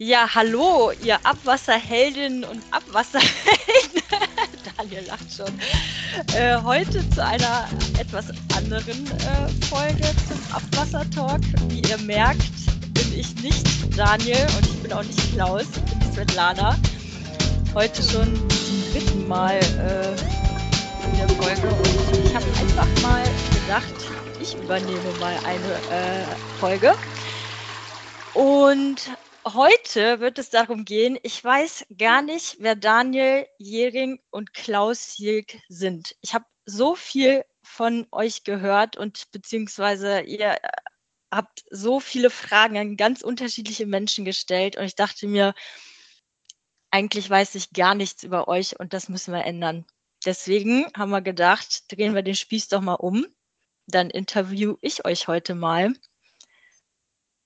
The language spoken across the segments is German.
Ja, hallo, ihr Abwasserheldinnen und Abwasserhelden. Daniel lacht schon. Äh, heute zu einer etwas anderen äh, Folge zum Abwassertalk. Wie ihr merkt, bin ich nicht Daniel und ich bin auch nicht Klaus, ich bin Svetlana. Heute schon zum dritten Mal äh, in der Folge und ich habe einfach mal gedacht, ich übernehme mal eine äh, Folge. Und heute wird es darum gehen, ich weiß gar nicht, wer Daniel Jering und Klaus Jilk sind. Ich habe so viel von euch gehört und beziehungsweise ihr äh, habt so viele Fragen an ganz unterschiedliche Menschen gestellt und ich dachte mir, eigentlich weiß ich gar nichts über euch und das müssen wir ändern. Deswegen haben wir gedacht, drehen wir den Spieß doch mal um. Dann interview ich euch heute mal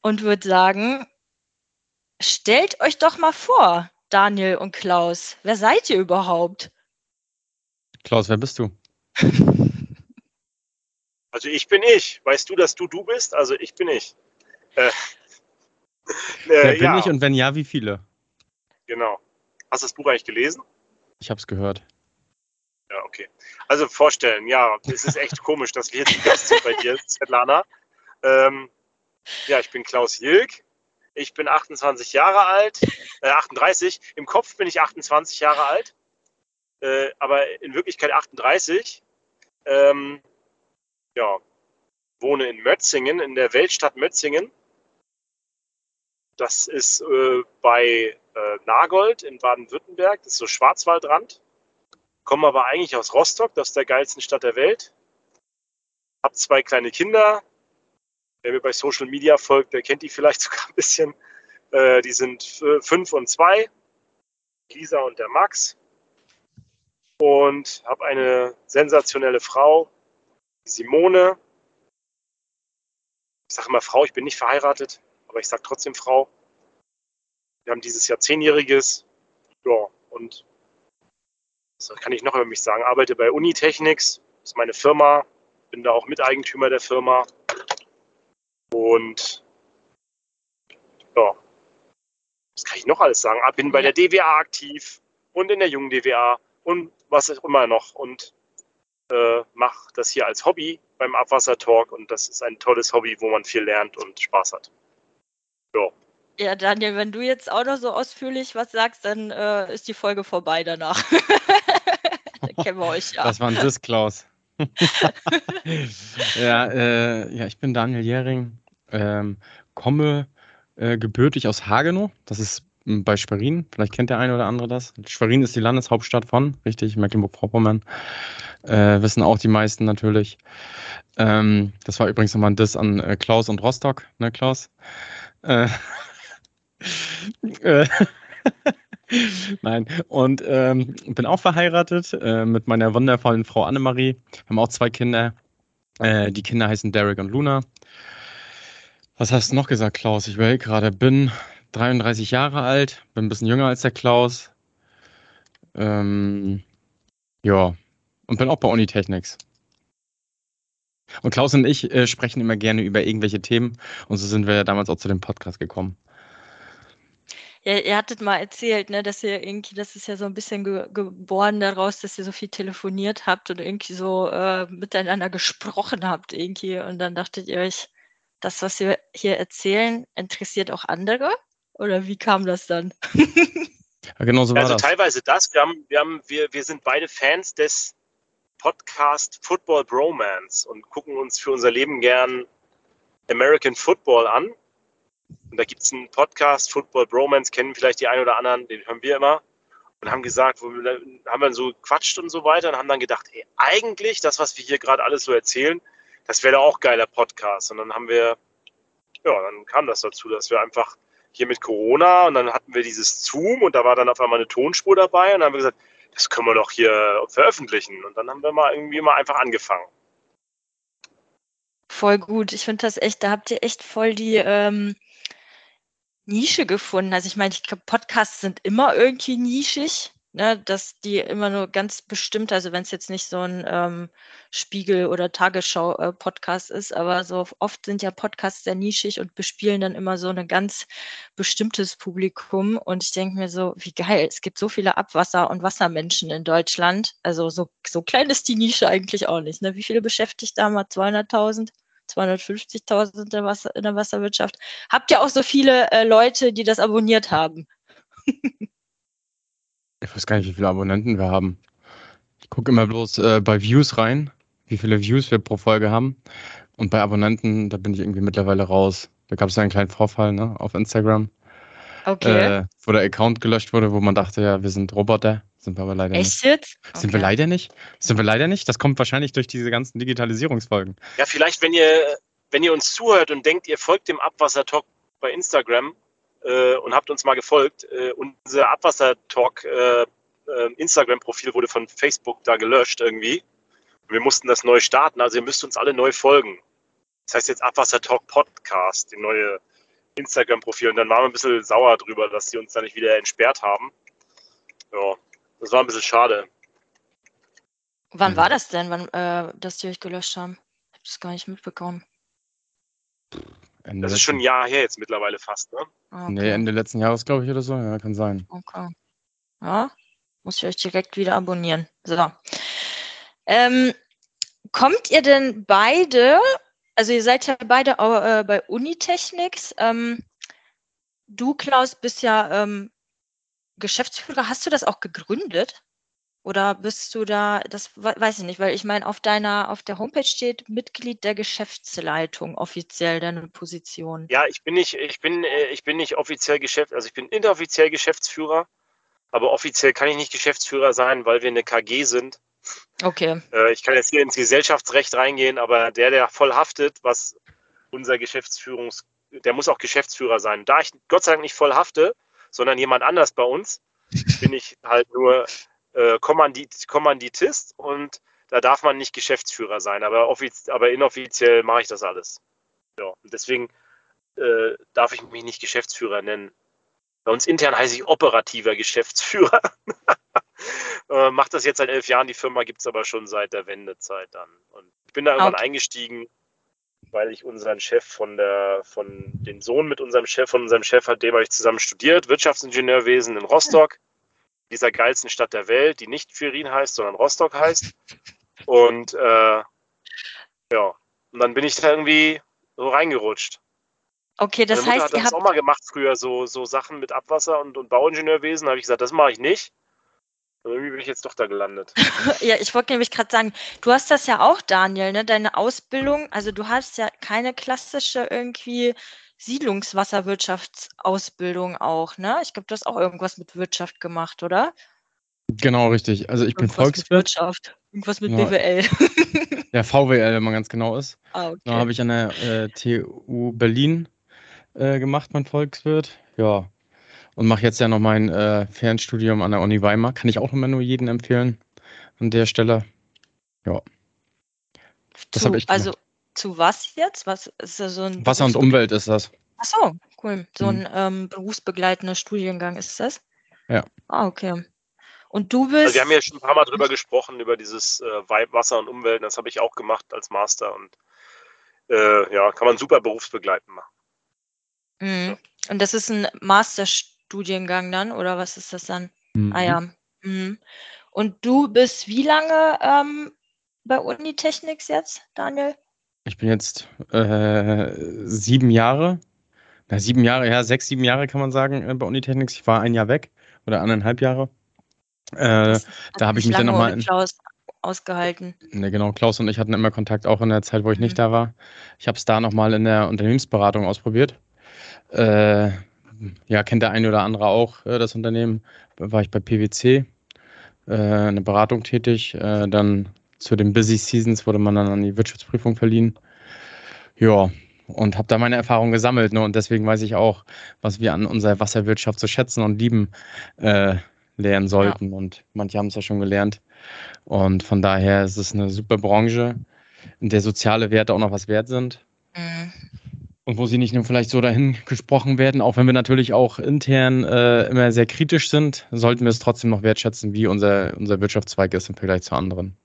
und würde sagen, stellt euch doch mal vor, Daniel und Klaus. Wer seid ihr überhaupt? Klaus, wer bist du? Also ich bin ich. Weißt du, dass du du bist? Also ich bin ich. Äh, äh, wer bin ja. ich und wenn ja, wie viele? Genau. Hast du das Buch eigentlich gelesen? Ich habe es gehört. Ja, okay. Also vorstellen, ja, es ist echt komisch, dass wir jetzt Gast sind bei dir, Svetlana. Ähm, ja, ich bin Klaus Jilk. Ich bin 28 Jahre alt, äh, 38. Im Kopf bin ich 28 Jahre alt, äh, aber in Wirklichkeit 38. Ähm, ja, wohne in Mötzingen, in der Weltstadt Mötzingen. Das ist äh, bei äh, Nagold in Baden-Württemberg. Das ist so Schwarzwaldrand. Komme aber eigentlich aus Rostock, das ist der geilsten Stadt der Welt. Hab zwei kleine Kinder, Wer mir bei Social Media folgt, der kennt die vielleicht sogar ein bisschen. Äh, die sind fünf und zwei, Lisa und der Max. Und habe eine sensationelle Frau, Simone. Ich sage immer Frau, ich bin nicht verheiratet, aber ich sage trotzdem Frau. Wir haben dieses Jahr zehnjähriges. Ja, und was kann ich noch über mich sagen? Arbeite bei Unitechnics, ist meine Firma, bin da auch Miteigentümer der Firma. Und ja, was kann ich noch alles sagen? Ah, bin bei der DWA aktiv und in der jungen DWA und was auch immer noch und äh, mache das hier als Hobby beim Abwassertalk und das ist ein tolles Hobby, wo man viel lernt und Spaß hat. Ja. Ja, Daniel, wenn du jetzt auch noch so ausführlich was sagst, dann äh, ist die Folge vorbei danach. dann kennen wir euch ja. Was war denn das, Klaus? ja, äh, ja, ich bin Daniel Jähring, ähm, komme äh, gebürtig aus Hagenow. Das ist hm, bei Schwerin. Vielleicht kennt der eine oder andere das. Schwerin ist die Landeshauptstadt von, richtig, Mecklenburg-Vorpommern. Äh, wissen auch die meisten natürlich. Ähm, das war übrigens nochmal ein Diss an äh, Klaus und Rostock, ne, Klaus? Äh, äh Nein, und ähm, bin auch verheiratet äh, mit meiner wundervollen Frau Annemarie. Haben auch zwei Kinder. Äh, die Kinder heißen Derek und Luna. Was hast du noch gesagt, Klaus? Ich überlege gerade, bin 33 Jahre alt, bin ein bisschen jünger als der Klaus. Ähm, ja, und bin auch bei Unitechnics. Und Klaus und ich äh, sprechen immer gerne über irgendwelche Themen und so sind wir ja damals auch zu dem Podcast gekommen. Ja, ihr hattet mal erzählt, ne, dass ihr irgendwie, das ist ja so ein bisschen ge geboren daraus, dass ihr so viel telefoniert habt und irgendwie so äh, miteinander gesprochen habt irgendwie. Und dann dachtet ihr euch, das, was wir hier erzählen, interessiert auch andere? Oder wie kam das dann? ja, genau so war also das. teilweise das. Wir, haben, wir, haben, wir, wir sind beide Fans des Podcast Football Bromance und gucken uns für unser Leben gern American Football an. Und da gibt es einen Podcast, Football Bromance, kennen vielleicht die einen oder anderen, den hören wir immer. Und haben gesagt, haben dann so gequatscht und so weiter und haben dann gedacht, ey, eigentlich das, was wir hier gerade alles so erzählen, das wäre auch geiler Podcast. Und dann haben wir, ja, dann kam das dazu, dass wir einfach hier mit Corona und dann hatten wir dieses Zoom und da war dann auf einmal eine Tonspur dabei und dann haben wir gesagt, das können wir doch hier veröffentlichen. Und dann haben wir mal irgendwie mal einfach angefangen. Voll gut. Ich finde das echt, da habt ihr echt voll die ähm, Nische gefunden. Also ich meine, Podcasts sind immer irgendwie nischig. Ne, dass die immer nur ganz bestimmt, also wenn es jetzt nicht so ein ähm, Spiegel- oder Tagesschau-Podcast äh, ist, aber so oft sind ja Podcasts sehr nischig und bespielen dann immer so ein ganz bestimmtes Publikum. Und ich denke mir so, wie geil, es gibt so viele Abwasser- und Wassermenschen in Deutschland. Also so, so klein ist die Nische eigentlich auch nicht. Ne? Wie viele Beschäftigte haben wir? 200.000? 250.000 in der, Wasser, in der Wasserwirtschaft. Habt ihr auch so viele äh, Leute, die das abonniert haben? Ich weiß gar nicht, wie viele Abonnenten wir haben. Ich gucke immer bloß äh, bei Views rein, wie viele Views wir pro Folge haben. Und bei Abonnenten, da bin ich irgendwie mittlerweile raus. Da gab es einen kleinen Vorfall ne, auf Instagram. Okay. Äh, wo der Account gelöscht wurde, wo man dachte, ja, wir sind Roboter. Sind wir aber leider Echt nicht. jetzt? Sind wir Okay. leider nicht? Sind wir leider nicht? Das kommt wahrscheinlich durch diese ganzen Digitalisierungsfolgen. Ja, vielleicht, wenn ihr, wenn ihr uns zuhört und denkt, ihr folgt dem Abwassertalk bei Instagram äh, und habt uns mal gefolgt, äh, unser Abwassertalk äh, äh, Instagram-Profil wurde von Facebook da gelöscht irgendwie. Wir mussten das neu starten, also ihr müsst uns alle neu folgen. Das heißt jetzt Abwassertalk Podcast, die neue Instagram-Profil. Und dann waren wir ein bisschen sauer drüber, dass sie uns da nicht wieder entsperrt haben. Ja, das war ein bisschen schade. Wann war das denn, wann, äh, dass die euch gelöscht haben? Ich habe das gar nicht mitbekommen. Ende Das ist schon ein Jahr her jetzt mittlerweile fast, ne? Ah, Okay. Nee, Ende letzten Jahres, glaube ich, oder so. Ja, kann sein. Okay. Ja, muss ich euch direkt wieder abonnieren. So. Ähm, kommt ihr denn beide, also ihr seid ja beide äh, bei Unitechnics. Ähm, du, Klaus, bist ja ähm, Geschäftsführer. Hast du das auch gegründet? Oder bist du da, das we- weiß ich nicht, weil ich meine, auf deiner, auf der Homepage steht Mitglied der Geschäftsleitung offiziell deine Position. Ja, ich bin nicht, ich bin, äh, ich bin nicht offiziell Geschäft, also ich bin inoffiziell Geschäftsführer, aber offiziell kann ich nicht Geschäftsführer sein, weil wir eine KG sind. Okay. Äh, Ich kann jetzt hier ins Gesellschaftsrecht reingehen, aber der, der voll haftet, was unser Geschäftsführungs, der muss auch Geschäftsführer sein. Da ich Gott sei Dank nicht voll hafte, sondern jemand anders bei uns, bin ich halt nur äh, Kommandit, Kommanditist und da darf man nicht Geschäftsführer sein, aber, offiz aber inoffiziell mache ich das alles. Ja, und deswegen äh, darf ich mich nicht Geschäftsführer nennen. Bei uns intern heiße ich operativer Geschäftsführer. äh, macht das jetzt seit elf Jahren. Die Firma gibt es aber schon seit der Wendezeit dann. Und ich bin da irgendwann Okay. eingestiegen, weil ich unseren Chef von der, von den Sohn mit unserem Chef, von unserem Chef hat, dem habe ich zusammen studiert, Wirtschaftsingenieurwesen in Rostock, dieser geilsten Stadt der Welt, die nicht Schwerin heißt, sondern Rostock heißt. Und äh, ja, und dann bin ich da irgendwie so reingerutscht. Okay, das Meine Mutter heißt, hat ihr das habt auch mal gemacht früher, so, so Sachen mit Abwasser und, und Bauingenieurwesen. Da habe ich gesagt, das mache ich nicht. Und irgendwie bin ich jetzt doch da gelandet. Ja, ich wollte nämlich gerade sagen, du hast das ja auch, Daniel, ne? Deine Ausbildung, also du hast ja keine klassische irgendwie Siedlungswasserwirtschaftsausbildung auch, ne? Ich glaube, du hast auch irgendwas mit Wirtschaft gemacht, oder? Genau, richtig. Also ich bin Irgendwas mit Volkswirt. Wirtschaft. Irgendwas mit Ja. BWL. Ja, VWL, wenn man ganz genau ist. ah, okay. Da habe ich an der äh, TU Berlin äh, gemacht, mein Volkswirt. Ja. Und mache jetzt ja noch mein äh, Fernstudium an der Uni Weimar. Kann ich auch immer nur jedem empfehlen an der Stelle. das zu, hab ich gemacht. also zu was jetzt? Was ist da so ein Wasser und Umwelt ist das. Ach so, cool. So Mhm. ein ähm, berufsbegleitender Studiengang ist das? Ja. Ah, okay. Und du bist. Also wir haben ja schon ein paar Mal drüber gesprochen, über dieses äh, Vibe, Wasser und Umwelt. Das habe ich auch gemacht als Master und äh, ja, kann man super berufsbegleitend machen. Mhm. Und das ist ein Masterstudiengang dann, oder was ist das dann? Mhm. Ah ja. Mhm. Und du bist wie lange ähm, bei Unitechnics jetzt, Daniel? Ich bin jetzt äh, sieben Jahre. Na, sieben Jahre, ja, sechs, sieben Jahre kann man sagen äh, bei Unitechnics. Ich war ein Jahr weg oder anderthalb Jahre. Äh, da habe ich nicht mich dann nochmal Klaus ausgehalten. Ne, genau, Klaus und ich hatten immer Kontakt, auch in der Zeit, wo ich nicht Mhm. da war. Ich habe es da nochmal in der Unternehmensberatung ausprobiert. Äh, ja, kennt der eine oder andere auch äh, das Unternehmen. War ich bei PwC, äh, eine Beratung tätig. Äh, dann zu den Busy Seasons wurde man dann an die Wirtschaftsprüfung verliehen. Ja, und habe da meine Erfahrungen gesammelt. Ne? Und deswegen weiß ich auch, was wir an unserer Wasserwirtschaft zu schätzen und lieben äh, lernen sollten. Und manche haben es ja schon gelernt. Und von daher ist es eine super Branche, in der soziale Werte auch noch was wert sind. Mhm. Und wo sie nicht nur vielleicht so dahin gesprochen werden, auch wenn wir natürlich auch intern äh, immer sehr kritisch sind, sollten wir es trotzdem noch wertschätzen, wie unser, unser Wirtschaftszweig ist im Vergleich zu anderen.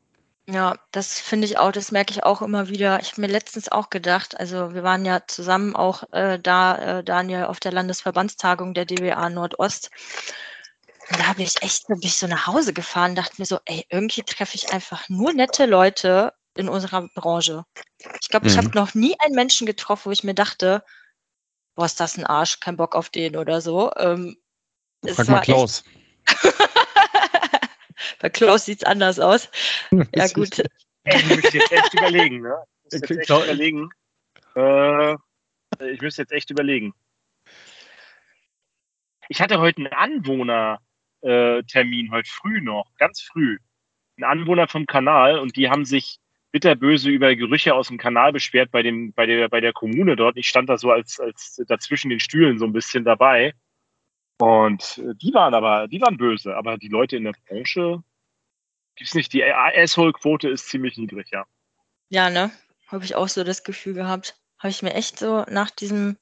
Ja, das finde ich auch, das merke ich auch immer wieder. Ich habe mir letztens auch gedacht, also wir waren ja zusammen auch äh, da, äh, Daniel, auf der Landesverbandstagung der DWA Nordost. Und da habe ich echt bin ich so nach Hause gefahren, dachte mir so, ey, irgendwie treffe ich einfach nur nette Leute in unserer Branche. Ich glaube, ich habe mhm. noch nie einen Menschen getroffen, wo ich mir dachte, boah, ist das ein Arsch, kein Bock auf den oder so. Ähm, Frag mal Klaus. Bei Klaus sieht es anders aus. Ja, gut. Ich müsste jetzt echt überlegen, ne? Ich müsste jetzt echt überlegen. Äh, ich müsste jetzt echt überlegen. Ich hatte heute einen Anwohnertermin, heute früh noch, ganz früh. Ein Anwohner vom Kanal und die haben sich bitterböse über Gerüche aus dem Kanal beschwert bei, dem, bei, der, bei der Kommune dort. Ich stand da so als, als dazwischen den Stühlen so ein bisschen dabei. Und äh, die waren aber, die waren böse, aber die Leute in der Branche gibt's nicht. Die Asshole-Quote ist ziemlich niedrig, ja. Ja, ne? Habe ich auch so das Gefühl gehabt. Habe ich mir echt so nach diesem,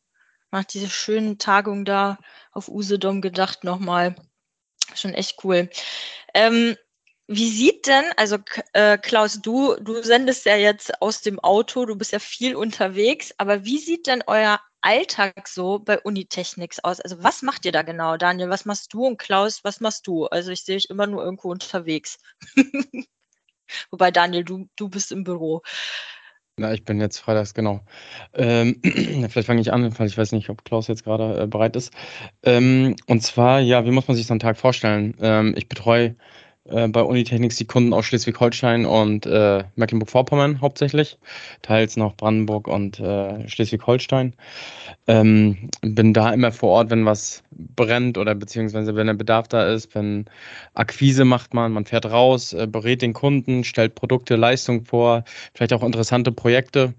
nach dieser schönen Tagung da auf Usedom gedacht nochmal. Schon echt cool. Ähm, wie sieht denn, also äh, Klaus, du, du sendest ja jetzt aus dem Auto, du bist ja viel unterwegs, aber wie sieht denn euer Alltag so bei Unitechnics aus? Also was macht ihr da genau, Daniel? Was machst du und Klaus, was machst du? Also ich sehe dich immer nur irgendwo unterwegs. Wobei, Daniel, du, du bist im Büro. Na, ich bin jetzt freitags, genau. Ähm, vielleicht fange ich an, weil ich weiß nicht, ob Klaus jetzt gerade äh, bereit ist. Ähm, und zwar, ja, wie muss man sich so einen Tag vorstellen? Ähm, ich betreue äh, bei Unitechnics die Kunden aus Schleswig-Holstein und äh, Mecklenburg-Vorpommern hauptsächlich, teils noch Brandenburg und äh, Schleswig-Holstein. Ähm, bin da immer vor Ort, wenn was brennt oder beziehungsweise wenn der Bedarf da ist, wenn Akquise macht man, man fährt raus, äh, berät den Kunden, stellt Produkte, Leistung vor, vielleicht auch interessante Projekte.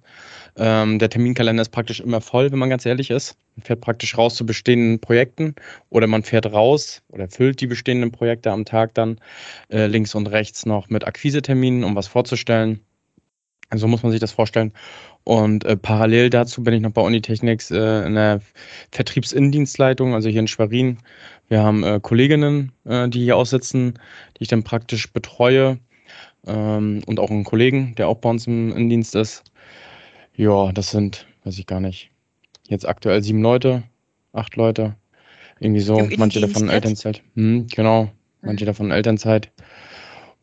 Ähm, der Terminkalender ist praktisch immer voll, wenn man ganz ehrlich ist. Man fährt praktisch raus zu bestehenden Projekten oder man fährt raus oder füllt die bestehenden Projekte am Tag dann äh, links und rechts noch mit Akquiseterminen, um was vorzustellen. So muss man sich das vorstellen. Und äh, parallel dazu bin ich noch bei Unitechnics äh, in der Vertriebsinnendienstleitung, also hier in Schwerin. Wir haben äh, Kolleginnen, äh, die hier aussitzen, die ich dann praktisch betreue. Ähm, und auch einen Kollegen, der auch bei uns im Innendienst ist. Ja, das sind, weiß ich gar nicht, jetzt aktuell sieben Leute, acht Leute. Irgendwie so, manche davon Elternzeit. Hm, genau, manche hm. davon Elternzeit.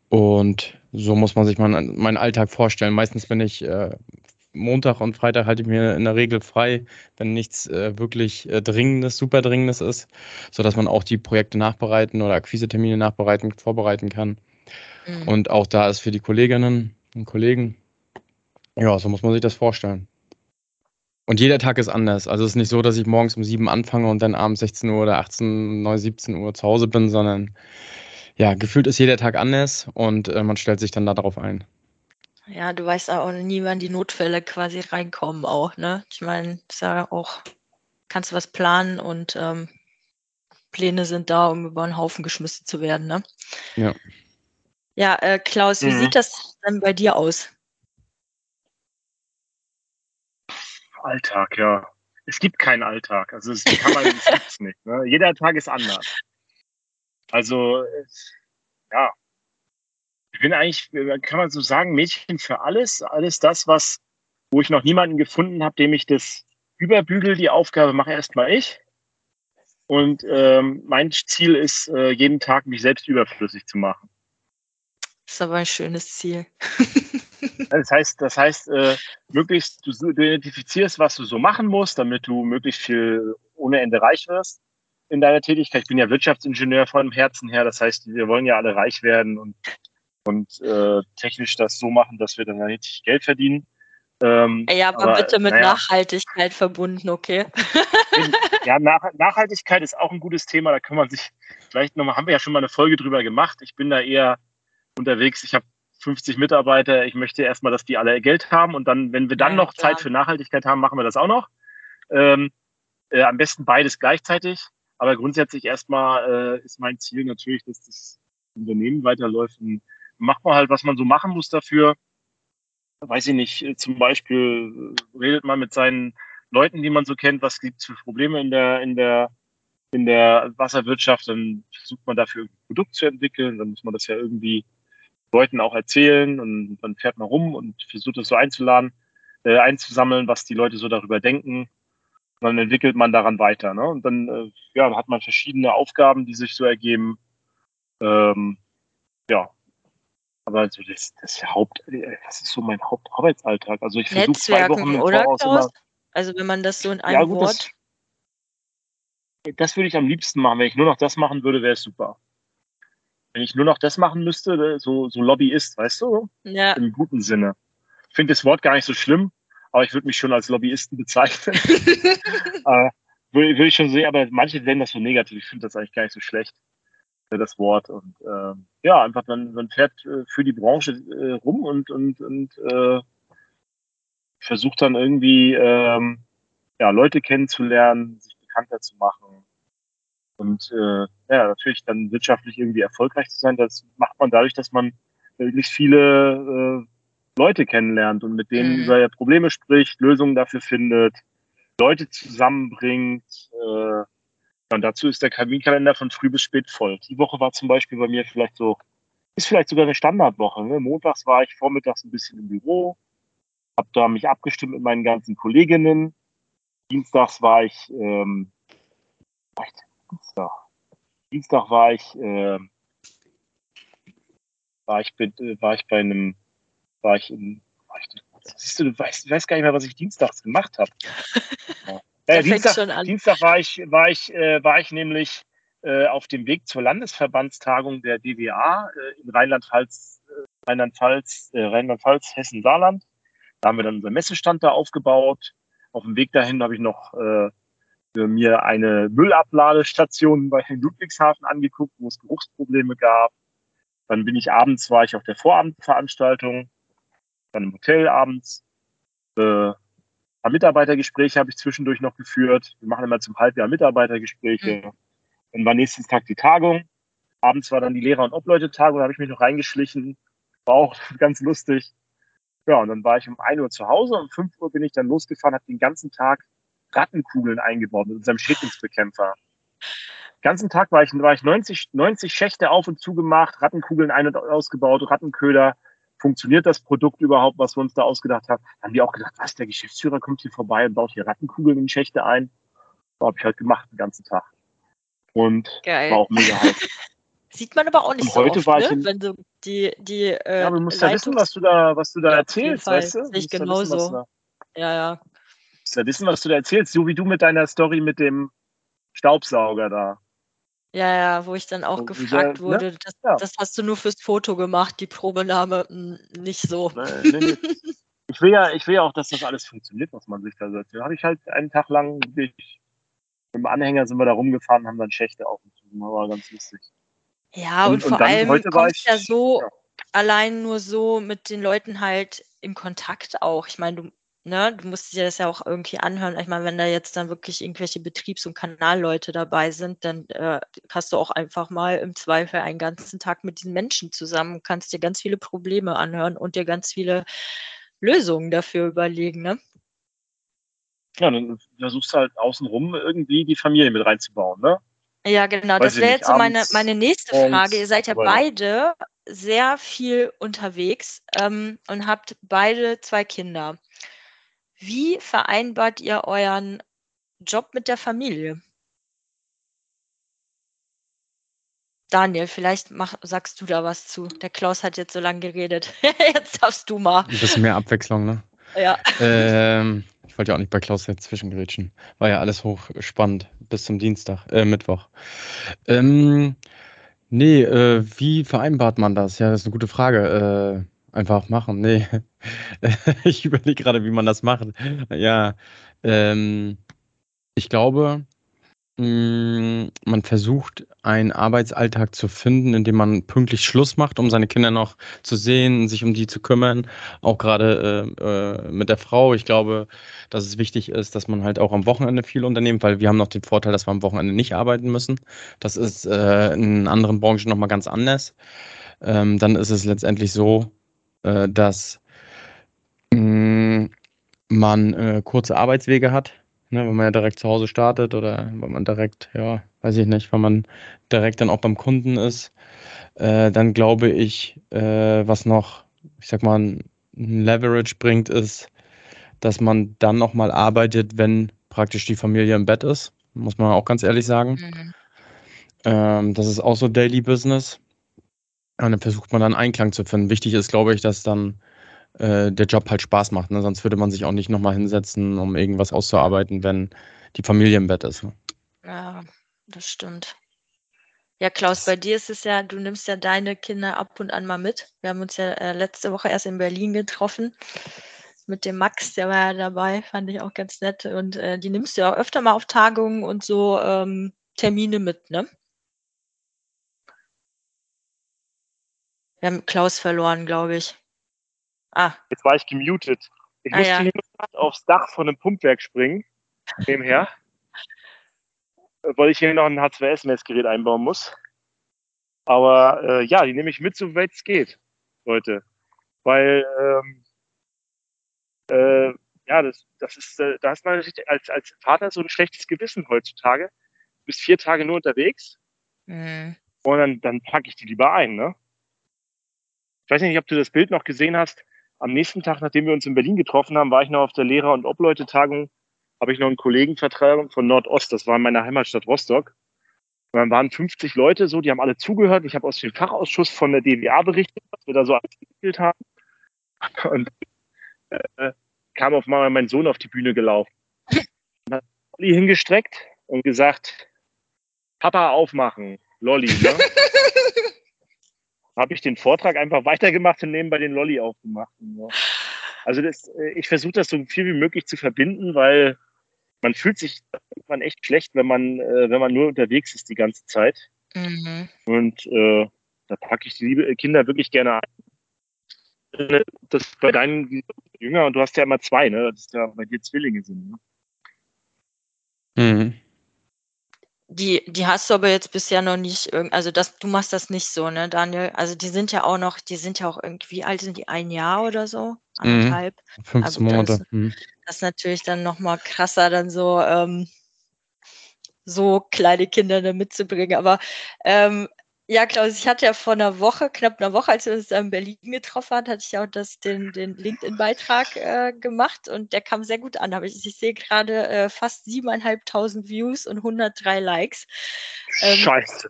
Und so muss man sich mein, meinen Alltag vorstellen. Meistens bin ich äh, Montag und Freitag halte ich mir in der Regel frei, wenn nichts äh, wirklich äh, Dringendes, super Dringendes ist, sodass man auch die Projekte nachbereiten oder Akquisetermine nachbereiten, vorbereiten kann. Mhm. Und auch da ist für die Kolleginnen und Kollegen ja, so muss man sich das vorstellen. Und jeder Tag ist anders. Also es ist nicht so, dass ich morgens um sieben anfange und dann abends 16 Uhr oder 18, 9, 17 Uhr zu Hause bin, sondern ja, gefühlt ist jeder Tag anders und äh, man stellt sich dann darauf ein. Ja, du weißt auch nie, wann die Notfälle quasi reinkommen auch, ne? Ich meine, ist ja auch, kannst du was planen und ähm, Pläne sind da, um über einen Haufen geschmissen zu werden, ne? Ja. Ja, äh, Klaus, wie mhm. sieht das denn bei dir aus? Alltag, ja. Es gibt keinen Alltag. Also es kann man es gibt's nicht. Ne? Jeder Tag ist anders. Also ja, ich bin eigentlich, kann man so sagen, Mädchen für alles. Alles das, was, wo ich noch niemanden gefunden habe, dem ich das überbügel, die Aufgabe mache erstmal ich. Und ähm, mein Ziel ist, äh, jeden Tag mich selbst überflüssig zu machen. Das ist aber ein schönes Ziel. Das heißt, das heißt, äh, möglichst du, du identifizierst, was du so machen musst, damit du möglichst viel ohne Ende reich wirst in deiner Tätigkeit. Ich bin ja Wirtschaftsingenieur von Herzen her, das heißt, wir wollen ja alle reich werden und, und äh, technisch das so machen, dass wir dann richtig Geld verdienen. Ähm, ja, aber, aber bitte mit naja. Nachhaltigkeit verbunden, okay? ja, Nach Nachhaltigkeit ist auch ein gutes Thema. Da kann man sich vielleicht nochmal, haben wir ja schon mal eine Folge drüber gemacht. Ich bin da eher unterwegs. Ich habe 50 Mitarbeiter, ich möchte erstmal, dass die alle Geld haben und dann, wenn wir dann ja, noch klar. Zeit für Nachhaltigkeit haben, machen wir das auch noch. Ähm, äh, am besten beides gleichzeitig. Aber grundsätzlich erstmal äh, ist mein Ziel natürlich, dass das Unternehmen weiterläuft. Und macht man halt, was man so machen muss dafür. Weiß ich nicht, äh, zum Beispiel äh, redet man mit seinen Leuten, die man so kennt, was gibt es für Probleme in der, in der, in der Wasserwirtschaft, dann versucht man dafür ein Produkt zu entwickeln, dann muss man das ja irgendwie Leuten auch erzählen und dann fährt man rum und versucht es so einzuladen, äh, einzusammeln, was die Leute so darüber denken. Und dann entwickelt man daran weiter. Ne? Und dann äh, ja, hat man verschiedene Aufgaben, die sich so ergeben. Ähm, ja, aber also das, das Haupt, das ist so mein Hauptarbeitsalltag. Also ich versuche zwei Wochen im oder, Voraus immer. Also wenn man das so in einem ja, gut, Wort. Das, das würde ich am liebsten machen. Wenn ich nur noch das machen würde, wäre es super. Wenn ich nur noch das machen müsste, ne, so, so Lobbyist, weißt du? Ja. Im guten Sinne. Ich finde das Wort gar nicht so schlimm, aber ich würde mich schon als Lobbyisten bezeichnen. äh, würde, würde ich schon sehen, aber manche nennen das so negativ. Ich finde das eigentlich gar nicht so schlecht, äh, das Wort. Und äh, ja, einfach man, man fährt äh, für die Branche äh, rum und, und, und äh, versucht dann irgendwie ähm, ja, Leute kennenzulernen, sich bekannter zu machen und äh, ja, natürlich dann wirtschaftlich irgendwie erfolgreich zu sein. Das macht man dadurch, dass man wirklich viele äh, Leute kennenlernt und mit denen mhm. über Probleme spricht, Lösungen dafür findet, Leute zusammenbringt. Äh, und dazu ist der Kaminkalender von früh bis spät voll. Die Woche war zum Beispiel bei mir vielleicht so, ist vielleicht sogar eine Standardwoche. Ne? Montags war ich vormittags ein bisschen im Büro, habe da mich abgestimmt mit meinen ganzen Kolleginnen. Dienstags war ich, ähm, war ich Dienstag. Dienstag war ich, äh, war ich, äh, war ich bei einem, war ich in, war ich, siehst du, du weißt, du weißt gar nicht mehr, was ich dienstags gemacht habe. ja. äh, Dienstag, Dienstag war ich, war ich, äh, war ich nämlich äh, auf dem Weg zur Landesverbandstagung der DWA äh, in Rheinland-Pfalz, äh, Rheinland-Pfalz, Rheinland-Pfalz, Hessen-Saarland. Da haben wir dann unseren Messestand da aufgebaut. Auf dem Weg dahin habe ich noch mir eine Müllabladestation bei Ludwigshafen angeguckt, wo es Geruchsprobleme gab. Dann bin ich abends, war ich auf der Vorabendveranstaltung, dann im Hotel abends. Äh, ein Mitarbeitergespräche habe ich zwischendurch noch geführt. Wir machen immer zum Halbjahr Mitarbeitergespräche. Mhm. Dann war nächsten Tag die Tagung. Abends war dann die Lehrer- und Obleute-Tagung, da habe ich mich noch reingeschlichen. War auch ganz lustig. Ja, und dann war ich um 1 Uhr zu Hause. Um 5 Uhr bin ich dann losgefahren, habe den ganzen Tag Rattenkugeln eingebaut mit unserem Schädlingsbekämpfer. Den ganzen Tag war ich, war ich 90, 90 Schächte auf und zugemacht, Rattenkugeln ein- und ausgebaut, Rattenköder. Funktioniert das Produkt überhaupt, was wir uns da ausgedacht haben? Dann haben die auch gedacht, was, der Geschäftsführer kommt hier vorbei und baut hier Rattenkugeln in Schächte ein. Das habe ich halt gemacht den ganzen Tag. Und Geil. war auch mega heiß. Sieht man aber auch nicht und so heute oft, war ne? ich in, wenn du die, die äh, Ja, du musst ja wissen, was du da, was du da ja, erzählst, weißt du? Ich genauso. Ja, ja ja wissen, was du da erzählst, so wie du mit deiner Story mit dem Staubsauger da. Ja, ja, wo ich dann auch so, gefragt dieser, wurde, ne? das, ja. das, hast du nur fürs Foto gemacht, die Probenahme hm, nicht so. Nee, nee, nee. ich, will ja, ich will ja auch, dass das alles funktioniert, was man sich da sagt. Da habe ich halt einen Tag lang mit dem Anhänger sind wir da rumgefahren, haben dann Schächte auf. Das war ganz lustig. Ja, und, und vor und allem kommt ja so ja. allein nur so mit den Leuten halt in Kontakt auch. Ich meine, du ne, du musst dir das ja auch irgendwie anhören. Ich meine, wenn da jetzt dann wirklich irgendwelche Betriebs- und Kanalleute dabei sind, dann äh, hast du auch einfach mal im Zweifel einen ganzen Tag mit diesen Menschen zusammen, kannst dir ganz viele Probleme anhören und dir ganz viele Lösungen dafür überlegen, ne? Ja, dann versuchst du halt außenrum irgendwie die Familie mit reinzubauen, ne? Ja, genau. Weiß das wäre jetzt so meine, meine nächste Frage. Ihr seid ja beide sehr viel unterwegs ähm, und habt beide zwei Kinder. Wie vereinbart ihr euren Job mit der Familie? Daniel, vielleicht mach, sagst du da was zu. Der Klaus hat jetzt so lange geredet. jetzt darfst du mal. Ein bisschen mehr Abwechslung, ne? Ja. Ähm, ich wollte ja auch nicht bei Klaus jetzt zwischengrätschen. War ja alles hochspannend bis zum Dienstag, äh, Mittwoch. Ähm, nee, äh, wie vereinbart man das? Ja, das ist eine gute Frage. Äh, Einfach machen. Nee. ich überlege gerade, wie man das macht. Ja, ähm, ich glaube, mh, mm, man versucht, einen Arbeitsalltag zu finden, in dem man pünktlich Schluss macht, um seine Kinder noch zu sehen, sich um die zu kümmern. Auch gerade äh, äh, mit der Frau. Ich glaube, dass es wichtig ist, dass man halt auch am Wochenende viel unternimmt, weil wir haben noch den Vorteil, dass wir am Wochenende nicht arbeiten müssen. Das ist äh, in anderen Branchen nochmal ganz anders. Ähm, dann ist es letztendlich so, äh, dass mh, mm, man äh, kurze Arbeitswege hat. ne, wenn man ja direkt zu Hause startet oder wenn man direkt, ja, weiß ich nicht, wenn man direkt dann auch beim Kunden ist, äh, dann glaube ich, äh, was noch, ich sag mal, ein Leverage bringt, ist, dass man dann nochmal arbeitet, wenn praktisch die Familie im Bett ist, muss man auch ganz ehrlich sagen. Mhm. Ähm, das ist auch so Daily Business. Und dann versucht man dann Einklang zu finden. Wichtig ist, glaube ich, dass dann äh, der Job halt Spaß macht. Ne? Sonst würde man sich auch nicht nochmal hinsetzen, um irgendwas auszuarbeiten, wenn die Familie im Bett ist. Ne? Ja, das stimmt. Ja, Klaus, bei dir ist es ja, du nimmst ja deine Kinder ab und an mal mit. Wir haben uns ja äh, letzte Woche erst in Berlin getroffen mit dem Max, der war ja dabei, fand ich auch ganz nett. Und äh, die nimmst du ja auch öfter mal auf Tagungen und so ähm, Termine mit, ne? Wir haben Klaus verloren, glaube ich. Ah. Jetzt war ich gemutet. Ich ah, musste ja. aufs Dach von einem Pumpwerk springen, nebenher, weil ich hier noch ein H2S-Messgerät einbauen muss. Aber äh, ja, die nehme ich mit, so weit es geht, Leute. Weil, ähm, äh, ja, das, das ist, äh, da hast man als, als Vater so ein schlechtes Gewissen heutzutage. Du bist vier Tage nur unterwegs mhm. und dann, dann packe ich die lieber ein, ne? Ich weiß nicht, ob du das Bild noch gesehen hast am nächsten Tag, nachdem wir uns in Berlin getroffen haben, war ich noch auf der Lehrer- und Obleute-Tagung, habe ich noch einen Kollegen vertragen von Nordost, das war in meiner Heimatstadt Rostock. Und dann waren 50 Leute so, die haben alle zugehört. Ich habe aus dem Fachausschuss von der DWA berichtet, was wir da so entwickelt haben. Und äh, kam auf einmal mein Sohn auf die Bühne gelaufen. Und hat Lolli hingestreckt und gesagt, Papa aufmachen, Lolli. Ne? habe ich den Vortrag einfach weitergemacht und nebenbei den Lolli aufgemacht. So. Also das, äh, ich versuche das so viel wie möglich zu verbinden, weil man fühlt sich man echt schlecht, wenn man, äh, wenn man nur unterwegs ist die ganze Zeit. Mhm. Und äh, da packe ich die liebe Kinder wirklich gerne ein. Das bei deinen Jünger und du hast ja immer zwei, ne? Das ist ja bei dir Zwillinge sind. Ne? Mhm. Die, die hast du aber jetzt bisher noch nicht, also das, du machst das nicht so, ne, Daniel? Also die sind ja auch noch, die sind ja auch irgendwie, alt sind die ein Jahr oder so? Anderthalb? Mhm. 15 also Monate. Das, mhm. das ist natürlich dann nochmal krasser, dann so, ähm, so kleine Kinder da mitzubringen. Aber ähm, ja, Klaus, ich hatte ja vor einer Woche, knapp einer Woche, als wir uns in Berlin getroffen haben, hatte ich ja auch das, den, den LinkedIn-Beitrag äh, gemacht und der kam sehr gut an. Aber ich, ich sehe gerade äh, fast 7.500 Views und 103 Likes. Ähm, Scheiße.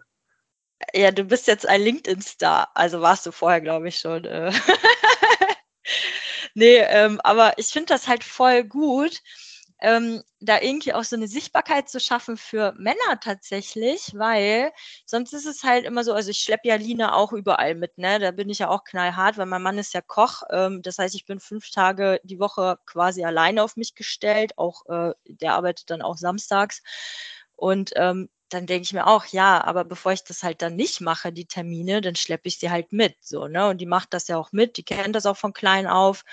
Ja, du bist jetzt ein LinkedIn-Star. Also warst du vorher, glaube ich, schon. Äh. nee, ähm, aber ich finde das halt voll gut ähm, da irgendwie auch so eine Sichtbarkeit zu schaffen für Männer tatsächlich, weil sonst ist es halt immer so, also ich schleppe ja Lina auch überall mit, ne? Da bin ich ja auch knallhart, weil mein Mann ist ja Koch. Ähm, das heißt, ich bin fünf Tage die Woche quasi alleine auf mich gestellt. Auch äh, der arbeitet dann auch samstags. Und ähm, dann denke ich mir auch, ja, aber bevor ich das halt dann nicht mache, die Termine, dann schleppe ich sie halt mit. So, ne? Und die macht das ja auch mit, die kennt das auch von klein auf.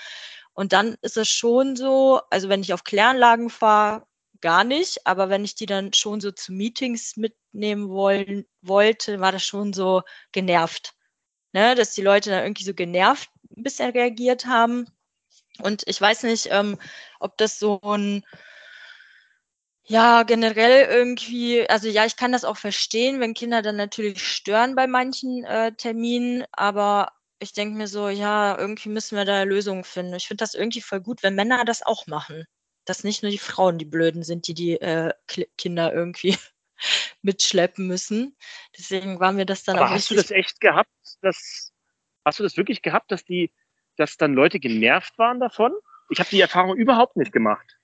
Und dann ist es schon so, also wenn ich auf Kläranlagen fahre, gar nicht, aber wenn ich die dann schon so zu Meetings mitnehmen wollen, wollte, war das schon so genervt. Ne? Dass die Leute dann irgendwie so genervt ein bisschen reagiert haben. Und ich weiß nicht, ähm, ob das so ein, ja, generell irgendwie, also ja, ich kann das auch verstehen, wenn Kinder dann natürlich stören bei manchen äh, Terminen, aber ich denke mir so, ja, irgendwie müssen wir da Lösungen finden. Ich finde das irgendwie voll gut, wenn Männer das auch machen. Dass nicht nur die Frauen die Blöden sind, die die äh, Kinder irgendwie mitschleppen müssen. Deswegen war mir das dann Aber auch hast du das echt gehabt, dass hast du das wirklich gehabt, dass die, dass dann Leute genervt waren davon? Ich habe die Erfahrung überhaupt nicht gemacht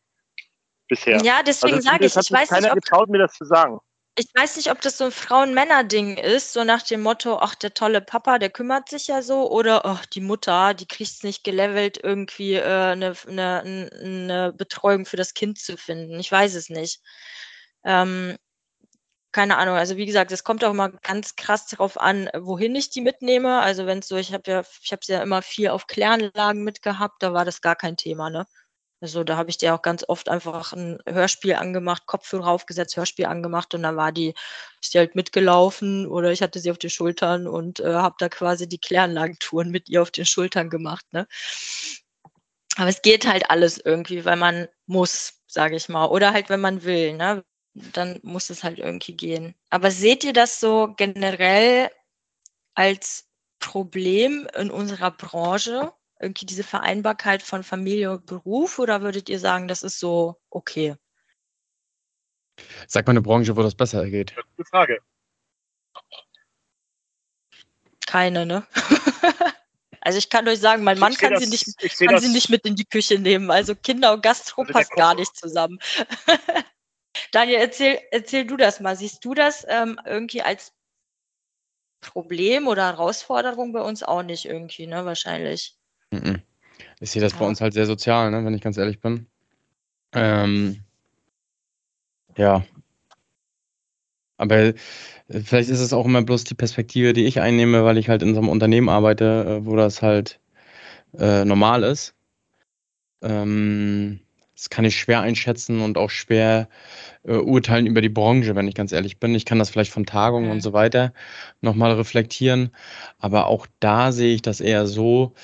bisher. Ja, deswegen also sage ich, ich weiß keiner nicht, ob, getraut, mir das zu sagen ich weiß nicht, ob das so ein Frauen-Männer-Ding ist, so nach dem Motto, ach, der tolle Papa, der kümmert sich ja so, oder ach, die Mutter, die kriegt es nicht gelevelt, irgendwie äh, eine, eine, eine Betreuung für das Kind zu finden. Ich weiß es nicht. Ähm, keine Ahnung. Also wie gesagt, es kommt auch immer ganz krass darauf an, wohin ich die mitnehme. Also wenn es so, ich habe ja, ich habe ja immer viel auf Kläranlagen mitgehabt, da war das gar kein Thema, ne? Also da habe ich dir auch ganz oft einfach ein Hörspiel angemacht, Kopfhörer aufgesetzt, Hörspiel angemacht und dann war die, ist die halt mitgelaufen oder ich hatte sie auf den Schultern und äh, habe da quasi die Kläranlagentouren mit ihr auf den Schultern gemacht. Ne? Aber es geht halt alles irgendwie, weil man muss, sage ich mal. Oder halt, wenn man will, ne? Dann muss es halt irgendwie gehen. Aber seht ihr das so generell als Problem in unserer Branche? Irgendwie diese Vereinbarkeit von Familie und Beruf? Oder würdet ihr sagen, das ist so okay? Sag mal eine Branche, wo das besser geht. Gute Frage. Keine, ne? also ich kann euch sagen, mein Mann kann, das, sie, nicht, kann sie nicht mit in die Küche nehmen. Also Kinder und Gastro Also passt gar nicht zusammen. Daniel, erzähl, erzähl du das mal. Siehst du das ähm, irgendwie als Problem oder Herausforderung bei uns auch nicht irgendwie, ne? Wahrscheinlich. Mhm. Ich sehe das bei Ja. uns halt sehr sozial, ne, wenn ich ganz ehrlich bin. Ähm, ja. Aber äh, vielleicht ist es auch immer bloß die Perspektive, die ich einnehme, weil ich halt in so einem Unternehmen arbeite, äh, wo das halt äh, normal ist. Ähm, das kann ich schwer einschätzen und auch schwer äh, urteilen über die Branche, wenn ich ganz ehrlich bin. Ich kann das vielleicht von Tagungen Mhm. und so weiter nochmal reflektieren, aber auch da sehe ich das eher so,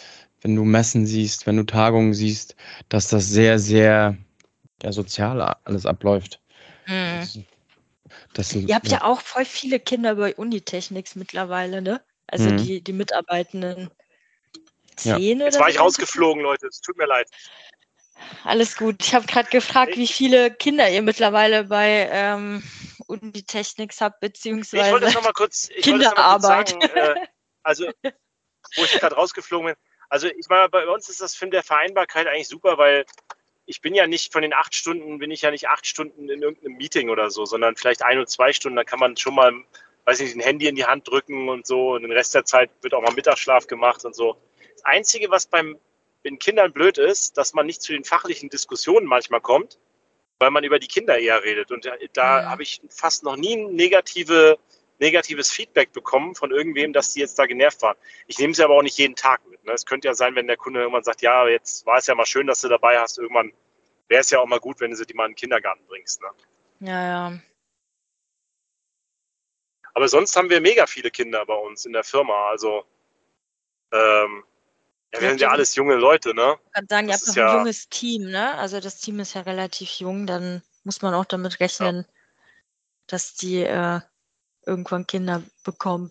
wenn du Messen siehst, wenn du Tagungen siehst, dass das sehr, sehr ja, sozial alles abläuft. Mhm. Das, das, Ihr habt ja auch voll viele Kinder bei Unitechnics mittlerweile, ne? Also Mhm. die, die Mitarbeitenden. Ja. Zehn Jetzt oder war ich so? rausgeflogen, Leute. Es tut mir leid. Alles gut. Ich habe gerade gefragt, wie viele Kinder ihr mittlerweile bei ähm, Unitechnics habt, Ich wollte beziehungsweise es nochmal kurz, ich wollte es noch mal kurz Kinderarbeit. sagen. Äh, also, wo ich gerade rausgeflogen bin. Also, ich meine, bei uns ist das Film der Vereinbarkeit eigentlich super, weil ich bin ja nicht von den acht Stunden, bin ich ja nicht acht Stunden in irgendeinem Meeting oder so, sondern vielleicht ein oder zwei Stunden. Da kann man schon mal, weiß nicht, ein Handy in die Hand drücken und so. Und den Rest der Zeit wird auch mal Mittagsschlaf gemacht und so. Das Einzige, was beim den Kindern blöd ist, dass man nicht zu den fachlichen Diskussionen manchmal kommt, weil man über die Kinder eher redet. Und da, da Mhm. habe ich fast noch nie negative, negatives Feedback bekommen von irgendwem, dass die jetzt da genervt waren. Ich nehme es ja aber auch nicht jeden Tag mit. Ne? Es könnte ja sein, wenn der Kunde irgendwann sagt, ja, jetzt war es ja mal schön, dass du dabei hast. Irgendwann wäre es ja auch mal gut, wenn du sie die mal in den Kindergarten bringst. Ne? Ja, ja. Aber sonst haben wir mega viele Kinder bei uns in der Firma. Also ähm, ja, wir sind ja alles junge Leute, ne? Ich kann sagen, ihr habt noch ein ja- junges Team, ne? Also das Team ist ja relativ jung, dann muss man auch damit rechnen, dass die äh, irgendwann Kinder bekommen.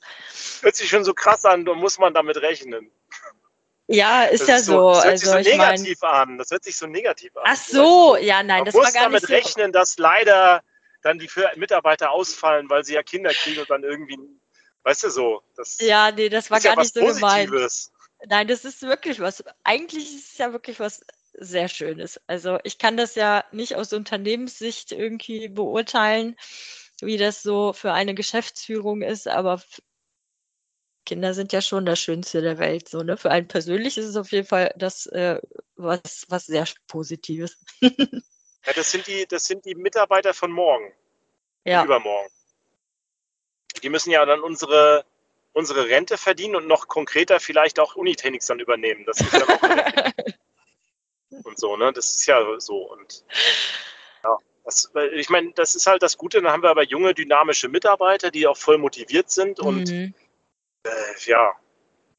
Hört sich schon so krass an, da muss man damit rechnen. Ja, ist Das ja ist so. Das hört sich Also so ich meine. negativ an. Das hört sich so negativ an. Ach so, ja, nein, Man das war muss gar damit nicht so. rechnen, dass leider dann die Mitarbeiter ausfallen, weil sie ja Kinder kriegen und dann irgendwie, weißt du so, das Ja, nee, das war ist ja gar was nicht so gemeint. Positives. Nein, das ist wirklich was. Eigentlich ist es ja wirklich was sehr Schönes. Also ich kann das ja nicht aus Unternehmenssicht irgendwie beurteilen, wie das so für eine Geschäftsführung ist, aber Kinder sind ja schon das Schönste der Welt. So, ne? Für einen persönlich ist es auf jeden Fall das äh, was, was sehr Positives. Ja, das sind die, das sind die Mitarbeiter von morgen, Ja, übermorgen. Die müssen ja dann unsere, unsere Rente verdienen und noch konkreter vielleicht auch Unitechnics dann übernehmen. Das ist dann auch und so, ne? Das ist ja so. Und ja, das, ich meine, das ist halt das Gute, dann haben wir aber junge, dynamische Mitarbeiter, die auch voll motiviert sind und mhm. äh, ja,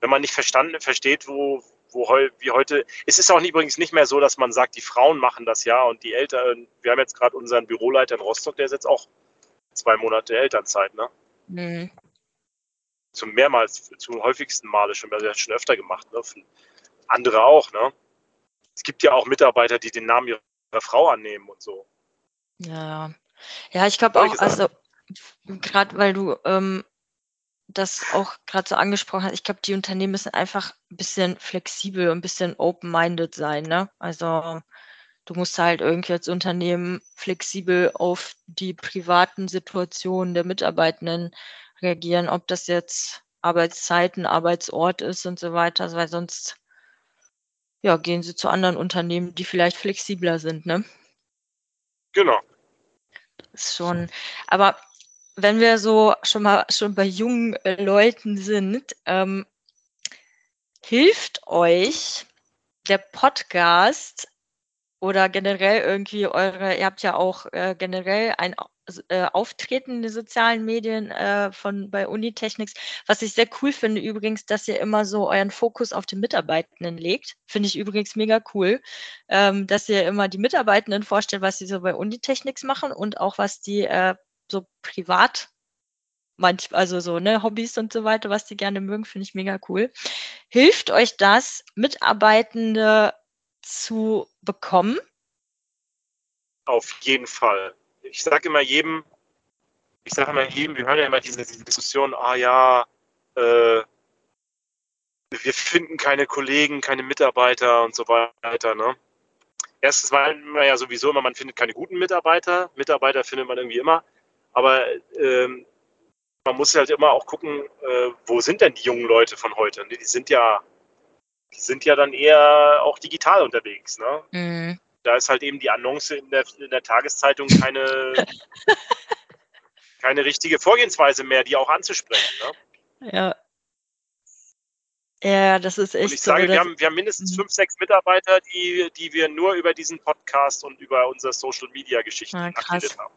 wenn man nicht verstanden, versteht, wo, wo heu, wie heute, es ist auch übrigens nicht mehr so, dass man sagt, die Frauen machen das ja und die Eltern, wir haben jetzt gerade unseren Büroleiter in Rostock, der ist jetzt auch zwei Monate Elternzeit, ne? Mhm. Zum mehrmals, zum häufigsten Male schon, also er hat schon öfter gemacht, ne? Andere auch, ne? Es gibt ja auch Mitarbeiter, die den Namen ihrer Frau annehmen und so. Ja, ja. Ich glaube auch, also gerade weil du ähm, das auch gerade so angesprochen hast, ich glaube, die Unternehmen müssen einfach ein bisschen flexibel und ein bisschen open-minded sein, ne? Also du musst halt irgendwie als Unternehmen flexibel auf die privaten Situationen der Mitarbeitenden reagieren, ob das jetzt Arbeitszeiten, Arbeitsort ist und so weiter, weil sonst ja, gehen sie zu anderen Unternehmen, die vielleicht flexibler sind, ne? Genau. Ist schon, aber wenn wir so schon mal schon bei jungen äh, Leuten sind, ähm, hilft euch der Podcast oder generell irgendwie eure, ihr habt ja auch äh, generell ein äh, auftreten in den sozialen Medien äh, von bei Unitechnics. Was ich sehr cool finde übrigens, dass ihr immer so euren Fokus auf die Mitarbeitenden legt. Finde ich übrigens mega cool, ähm, dass ihr immer die Mitarbeitenden vorstellt, was sie so bei Unitechnics machen und auch was die äh, so privat manch, also so, ne, Hobbys und so weiter, was die gerne mögen, finde ich mega cool. Hilft euch das, Mitarbeitende zu bekommen? Auf jeden Fall. Ich sage immer jedem, ich sage immer jedem, wir hören ja immer diese, diese Diskussion, ah ja, äh, wir finden keine Kollegen, keine Mitarbeiter und so weiter, ne? Erstens meinen wir ja sowieso immer, man findet keine guten Mitarbeiter. Mitarbeiter findet man irgendwie immer. Aber ähm, man muss halt immer auch gucken, äh, wo sind denn die jungen Leute von heute? Die sind ja, die sind ja dann eher auch digital unterwegs. Ne? Mhm. Da ist halt eben die Annonce in der, in der Tageszeitung keine, keine richtige Vorgehensweise mehr, die auch anzusprechen. Ne? Ja. Ja, das ist echt. Und ich sage, so, wir, haben, wir haben mindestens fünf, sechs Mitarbeiter, die, die wir nur über diesen Podcast und über unsere Social Media Geschichten ah, aktiviert haben.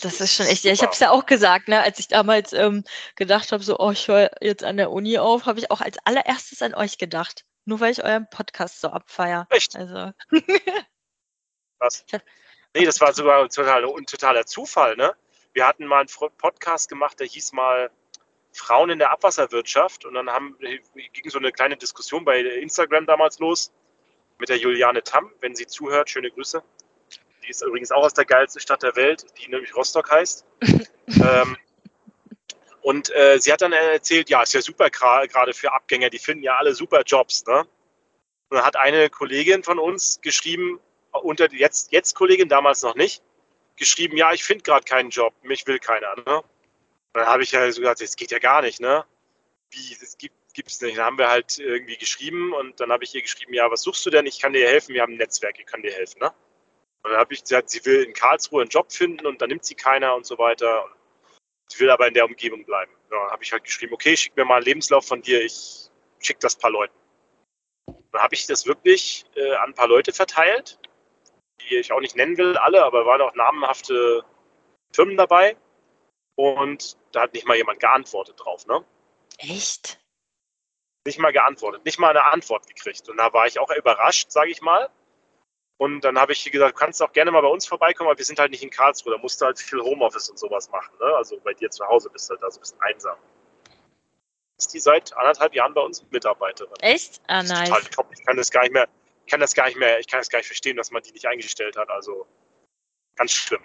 Das ist schon echt, ja, ich habe es ja auch gesagt, ne, als ich damals ähm, gedacht habe, so, oh, ich höre jetzt an der Uni auf, habe ich auch als allererstes an euch gedacht. Nur weil ich euren Podcast so abfeier. Echt? Also. Was? Nee, das war sogar total, ein totaler Zufall, ne? Wir hatten mal einen Podcast gemacht, der hieß mal Frauen in der Abwasserwirtschaft und dann haben, ging so eine kleine Diskussion bei Instagram damals los mit der Juliane Tamm, wenn sie zuhört, schöne Grüße. Die ist übrigens auch aus der geilsten Stadt der Welt, die nämlich Rostock heißt. ähm, und äh, sie hat dann erzählt, ja, ist ja super gerade für Abgänger, die finden ja alle super Jobs. Ne? Und dann hat eine Kollegin von uns geschrieben, unter jetzt, jetzt Kollegin, damals noch nicht, geschrieben, ja, ich finde gerade keinen Job, mich will keiner. Ne? Und dann habe ich ja so gesagt, das geht ja gar nicht, ne? Wie, das gibt es nicht. Dann haben wir halt irgendwie geschrieben und dann habe ich ihr geschrieben, ja, was suchst du denn? Ich kann dir helfen, wir haben ein Netzwerk, ich kann dir helfen, ne? Und dann habe ich gesagt, sie will in Karlsruhe einen Job finden und dann nimmt sie keiner und so weiter. Sie will aber in der Umgebung bleiben. Ja, dann habe ich halt geschrieben, okay, schick mir mal einen Lebenslauf von dir, ich schicke das paar Leuten. Dann habe ich das wirklich äh, an ein paar Leute verteilt, die ich auch nicht nennen will, alle, aber waren auch namenhafte Firmen dabei. Und da hat nicht mal jemand geantwortet drauf, ne? Echt? Nicht mal geantwortet, nicht mal eine Antwort gekriegt. Und da war ich auch überrascht, sage ich mal. Und dann habe ich gesagt, du kannst auch gerne mal bei uns vorbeikommen, aber wir sind halt nicht in Karlsruhe. Da musst du halt viel Homeoffice und sowas machen. Ne? Also bei dir zu Hause bist du halt da so ein bisschen einsam. Ist die seit anderthalb Jahren bei uns Mitarbeiterin. Echt? Ah, nice. Total top. Ich kann das gar nicht mehr, ich kann das gar nicht mehr, ich kann das gar nicht verstehen, dass man die nicht eingestellt hat. Also ganz schlimm.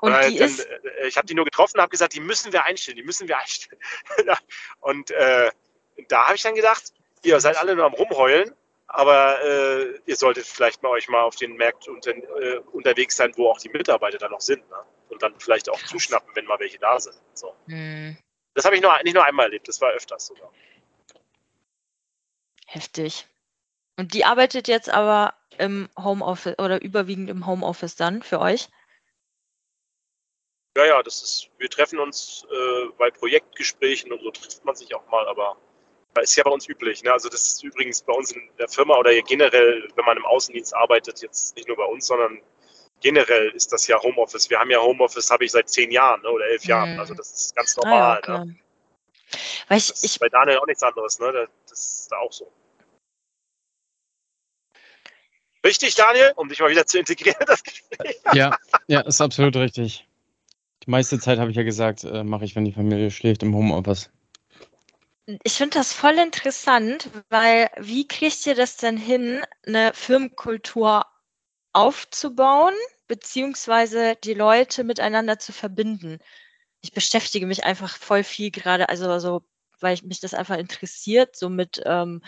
Und, und die dann, ist äh, ich habe die nur getroffen und habe gesagt, die müssen wir einstellen, die müssen wir einstellen. und äh, da habe ich dann gedacht, ihr seid alle nur am Rumheulen aber äh, ihr solltet vielleicht mal euch mal auf den Märkten unter, äh, unterwegs sein, wo auch die Mitarbeiter dann noch sind. Ne? Und dann vielleicht auch zuschnappen, wenn mal welche da sind. So. Hm. Das habe ich nur, nicht nur einmal erlebt, das war öfters sogar. Heftig. Und die arbeitet jetzt aber im Homeoffice oder überwiegend im Homeoffice dann für euch? Ja, ja, das ist, wir treffen uns äh, bei Projektgesprächen und so trifft man sich auch mal, aber ist ja bei uns üblich. Ne? Also das ist übrigens bei uns in der Firma oder generell, wenn man im Außendienst arbeitet, jetzt nicht nur bei uns, sondern generell ist das ja Homeoffice. Wir haben ja Homeoffice, habe ich seit zehn Jahren ne? oder elf mhm. Jahren. Also das ist ganz normal. Ah, ja, ne? Weil ich, das ist bei Daniel auch nichts anderes. Ne? Das ist da auch so. Richtig, Daniel, um dich mal wieder zu integrieren, das Gespräch. Ja, ja, ist absolut richtig. Die meiste Zeit habe ich ja gesagt, äh, mache ich, wenn die Familie schläft, im Homeoffice. Ich finde das voll interessant, weil wie kriegt ihr das denn hin, eine Firmenkultur aufzubauen, beziehungsweise die Leute miteinander zu verbinden? Ich beschäftige mich einfach voll viel gerade, also so, weil ich mich das einfach interessiert, so mit ähm,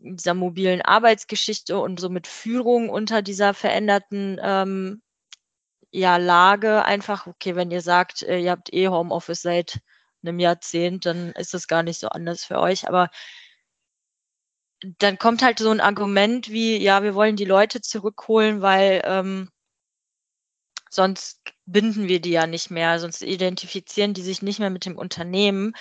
dieser mobilen Arbeitsgeschichte und so mit Führung unter dieser veränderten ähm, ja, Lage. Einfach, okay, wenn ihr sagt, äh, ihr habt eh Homeoffice seit einem Jahrzehnt, dann ist das gar nicht so anders für euch. Aber dann kommt halt so ein Argument wie, ja, wir wollen die Leute zurückholen, weil ähm, sonst binden wir die ja nicht mehr, sonst identifizieren die sich nicht mehr mit dem Unternehmen.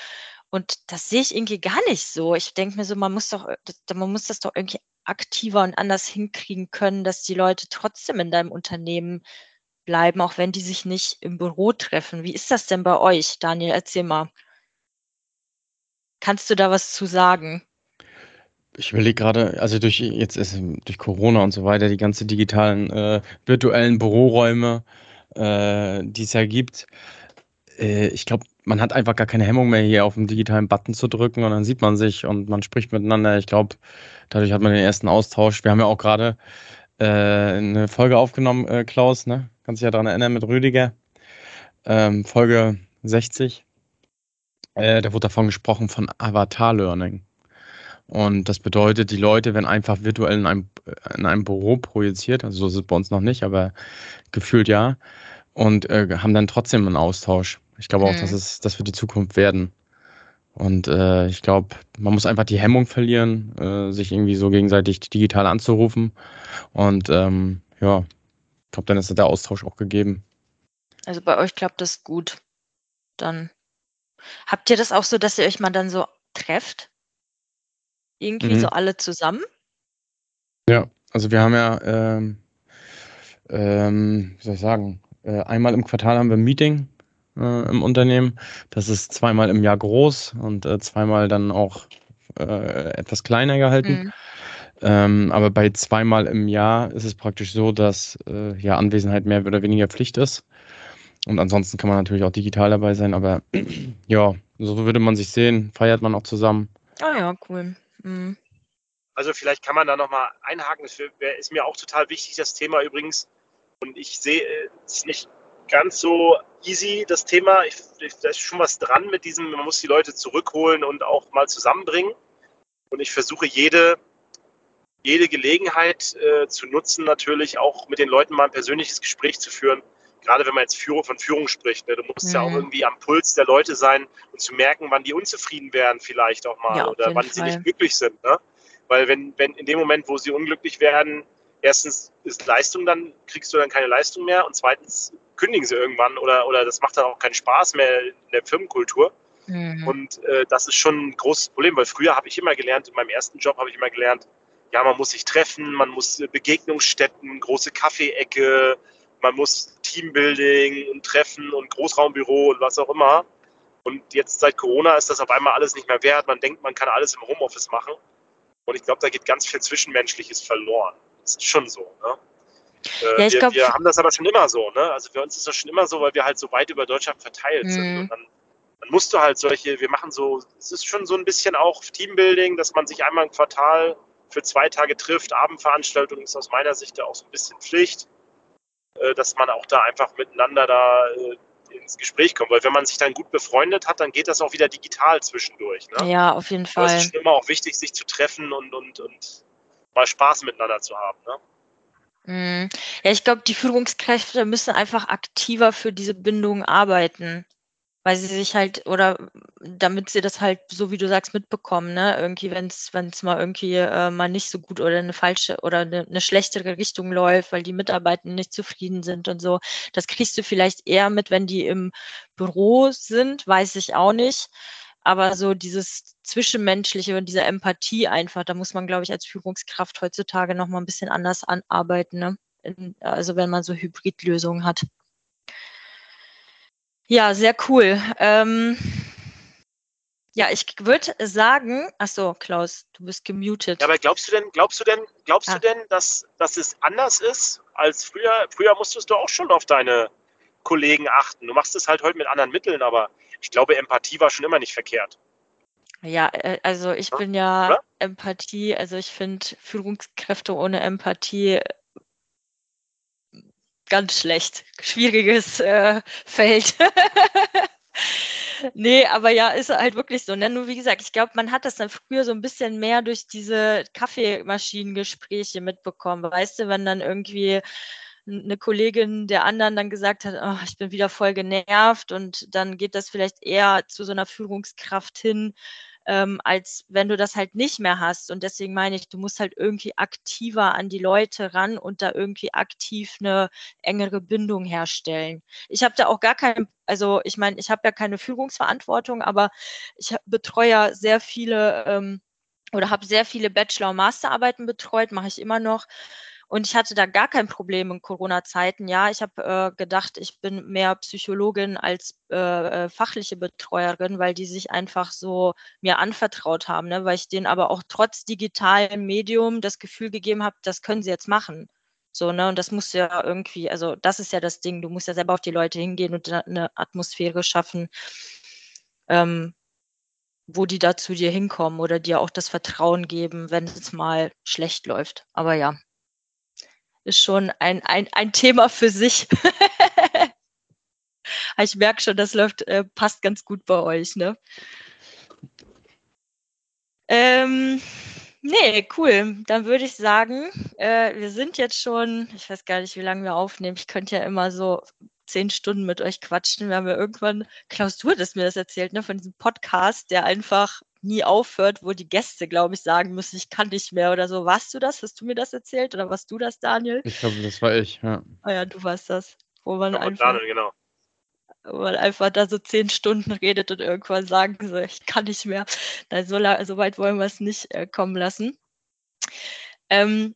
Und das sehe ich irgendwie gar nicht so. Ich denke mir so, man muss doch, man muss das doch irgendwie aktiver und anders hinkriegen können, dass die Leute trotzdem in deinem Unternehmen bleiben, auch wenn die sich nicht im Büro treffen. Wie ist das denn bei euch, Daniel? Erzähl mal. Kannst du da was zu sagen? Ich überlege gerade, also durch jetzt durch Corona und so weiter, die ganze digitalen äh, virtuellen Büroräume, äh, die es ja gibt. Äh, ich glaube, man hat einfach gar keine Hemmung mehr, hier auf den digitalen Button zu drücken und dann sieht man sich und man spricht miteinander. Ich glaube, dadurch hat man den ersten Austausch. Wir haben ja auch gerade äh, eine Folge aufgenommen, äh, Klaus, ne? Kannst dich ja daran erinnern mit Rüdiger. Ähm, Folge 60. Äh, da wurde davon gesprochen von Avatar Learning. Und das bedeutet, die Leute werden einfach virtuell in einem, in einem Büro projiziert, also so ist es bei uns noch nicht, aber gefühlt ja, und äh, haben dann trotzdem einen Austausch. Ich glaube auch, mhm. dass es, das wird die Zukunft werden. Und äh, ich glaube, man muss einfach die Hemmung verlieren, äh, sich irgendwie so gegenseitig digital anzurufen. Und ähm, ja, ich glaube, dann ist der Austausch auch gegeben. Also bei euch klappt das gut. Dann habt ihr das auch so, dass ihr euch mal dann so trefft? Irgendwie mhm. so alle zusammen? Ja, also wir haben ja, ähm, ähm, wie soll ich sagen, äh, einmal im Quartal haben wir ein Meeting äh, im Unternehmen. Das ist zweimal im Jahr groß und äh, zweimal dann auch äh, etwas kleiner gehalten. Mhm. Ähm, aber bei zweimal im Jahr ist es praktisch so, dass äh, ja Anwesenheit mehr oder weniger Pflicht ist. Und ansonsten kann man natürlich auch digital dabei sein, aber ja, so würde man sich sehen, feiert man auch zusammen. Ah ja, cool. Mhm. Also vielleicht kann man da nochmal einhaken. Das ist mir auch total wichtig, das Thema übrigens. Und ich sehe es nicht ganz so easy, das Thema. Ich, da ist schon was dran mit diesem, man muss die Leute zurückholen und auch mal zusammenbringen. Und ich versuche jede, jede Gelegenheit äh, zu nutzen, natürlich auch mit den Leuten mal ein persönliches Gespräch zu führen. Gerade wenn man jetzt Führung, von Führung spricht. Ne? Du musst mhm. ja auch mhm. irgendwie am Puls der Leute sein und zu merken, wann die unzufrieden werden vielleicht auch mal ja, oder wann Fall. sie nicht glücklich sind. Ne? Weil wenn, wenn in dem Moment, wo sie unglücklich werden, erstens ist Leistung, dann kriegst du dann keine Leistung mehr und zweitens kündigen sie irgendwann oder, oder das macht dann auch keinen Spaß mehr in der Firmenkultur. Mhm. Und äh, das ist schon ein großes Problem, weil früher habe ich immer gelernt, in meinem ersten Job habe ich immer gelernt, ja, man muss sich treffen, man muss Begegnungsstätten, große Kaffeeecke, man muss Teambuilding und Treffen und Großraumbüro und was auch immer. Und jetzt seit Corona ist das auf einmal alles nicht mehr wert. Man denkt, man kann alles im Homeoffice machen. Und ich glaube, da geht ganz viel Zwischenmenschliches verloren. Das ist schon so. Ne? Äh, ja, wir, glaub, wir, haben das aber schon immer so. Ne? Also für uns ist das schon immer so, weil wir halt so weit über Deutschland verteilt mhm. sind. Und dann, dann musst du halt solche, wir machen so, es ist schon so ein bisschen auch Teambuilding, dass man sich einmal im Quartal für zwei Tage trifft. Abendveranstaltung ist aus meiner Sicht ja auch so ein bisschen Pflicht, äh, dass man auch da einfach miteinander da äh, ins Gespräch kommt. Weil wenn man sich dann gut befreundet hat, dann geht das auch wieder digital zwischendurch. Ne? Ja, auf jeden Fall. es ist immer auch wichtig, sich zu treffen und, und, und mal Spaß miteinander zu haben. Ne? Mhm. Ja, ich glaube, die Führungskräfte müssen einfach aktiver für diese Bindung arbeiten, weil sie sich halt oder damit sie das halt, so wie du sagst, mitbekommen, ne? Irgendwie, wenn es mal irgendwie äh, mal nicht so gut oder eine falsche oder eine, eine schlechtere Richtung läuft, weil die Mitarbeiter nicht zufrieden sind und so. Das kriegst du vielleicht eher mit, wenn die im Büro sind, weiß ich auch nicht. Aber so dieses Zwischenmenschliche und diese Empathie einfach, da muss man, glaube ich, als Führungskraft heutzutage noch mal ein bisschen anders anarbeiten. Ne? Also wenn man so Hybridlösungen hat. Ja, sehr cool. Ähm, ja, ich würde sagen, ach so, Klaus, du bist gemutet. Ja, aber glaubst du denn, glaubst du denn, glaubst ah. du denn, dass, dass es anders ist als früher? Früher musstest du auch schon auf deine Kollegen achten. Du machst es halt heute mit anderen Mitteln, aber ich glaube, Empathie war schon immer nicht verkehrt. Ja, äh, also ich bin ja Oder? Empathie, also ich finde Führungskräfte ohne Empathie ganz schlecht. Schwieriges äh, Feld. nee, aber ja, ist halt wirklich so. Ne? Nur wie gesagt, ich glaube, man hat das dann früher so ein bisschen mehr durch diese Kaffeemaschinengespräche mitbekommen. Weißt du, wenn dann irgendwie eine Kollegin der anderen dann gesagt hat, oh, ich bin wieder voll genervt und dann geht das vielleicht eher zu so einer Führungskraft hin, ähm, als wenn du das halt nicht mehr hast. Und deswegen meine ich, du musst halt irgendwie aktiver an die Leute ran und da irgendwie aktiv eine engere Bindung herstellen. Ich habe da auch gar kein, also ich meine, ich habe ja keine Führungsverantwortung, aber ich betreue ja sehr viele ähm, oder habe sehr viele Bachelor- und Masterarbeiten betreut, mache ich immer noch. Und ich hatte da gar kein Problem in Corona-Zeiten. Ja, ich habe äh, gedacht, ich bin mehr Psychologin als äh, äh, fachliche Betreuerin, weil die sich einfach so mir anvertraut haben, ne? weil ich denen aber auch trotz digitalem Medium das Gefühl gegeben habe, das können sie jetzt machen. So, ne, und das muss ja irgendwie, also das ist ja das Ding, du musst ja selber auf die Leute hingehen und eine Atmosphäre schaffen, ähm, wo die da zu dir hinkommen oder dir auch das Vertrauen geben, wenn es mal schlecht läuft. Aber ja, ist schon ein, ein, ein Thema für sich. ich merke schon, das läuft, äh, passt ganz gut bei euch, ne? Ähm, nee, cool. Dann würde ich sagen, äh, wir sind jetzt schon, ich weiß gar nicht, wie lange wir aufnehmen. Ich könnte ja immer so zehn Stunden mit euch quatschen. Wir haben ja irgendwann, Klaus, du hattest mir das erzählt, ne, von diesem Podcast, der einfach nie aufhört, wo die Gäste, glaube ich, sagen müssen, ich kann nicht mehr oder so. Warst du das? Hast du mir das erzählt oder warst du das, Daniel? Ich glaube, das war ich, ja. Ah ja, du warst das. Wo man Ja, einfach, Daniel, genau. wo man einfach da so zehn Stunden redet und irgendwann sagen so, ich kann nicht mehr. Nein, so, so weit wollen wir es nicht äh, kommen lassen. Ähm,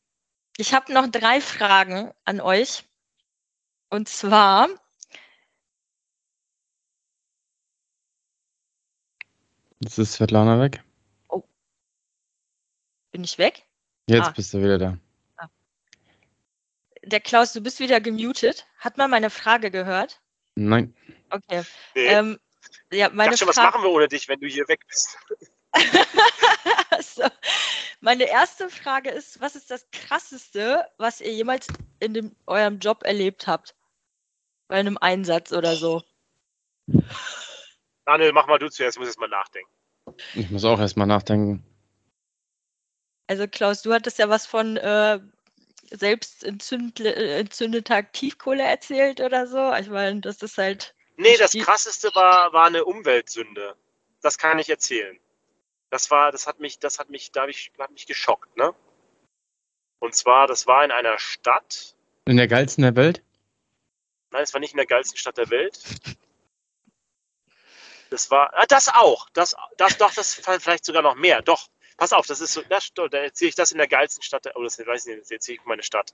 ich habe noch drei Fragen an euch. Und zwar, Jetzt ist Svetlana weg. bin ich weg? Jetzt Ah. bist du wieder da. Der Klaus, du bist wieder gemutet. Hat man meine Frage gehört? Nein. Okay. Nee, Ähm, ja, ich meine dachte schon, was machen wir ohne dich, wenn du hier weg bist? so. Meine erste Frage ist, was ist das Krasseste, was ihr jemals in dem, eurem Job erlebt habt? Bei einem Einsatz oder so? Daniel, mach mal du zuerst, ich muss jetzt mal nachdenken. Ich muss auch erstmal nachdenken. Also Klaus, du hattest ja was von äh, selbst äh, entzündeter Aktivkohle erzählt oder so. Ich meine, das ist halt. Nee, das Die- krasseste war, war eine Umweltsünde. Das kann ich erzählen. Das war, das hat mich, das hat mich, da ich, hat mich geschockt, ne? Und zwar, das war in einer Stadt. In der geilsten der Welt? Nein, es war nicht in der geilsten Stadt der Welt. Das war, ah, das auch. Das, das, doch, das vielleicht sogar noch mehr. Doch, pass auf, das ist so, das, da erzähle ich das in der geilsten Stadt oh, das weiß ich nicht, jetzt erzähle ich meine Stadt.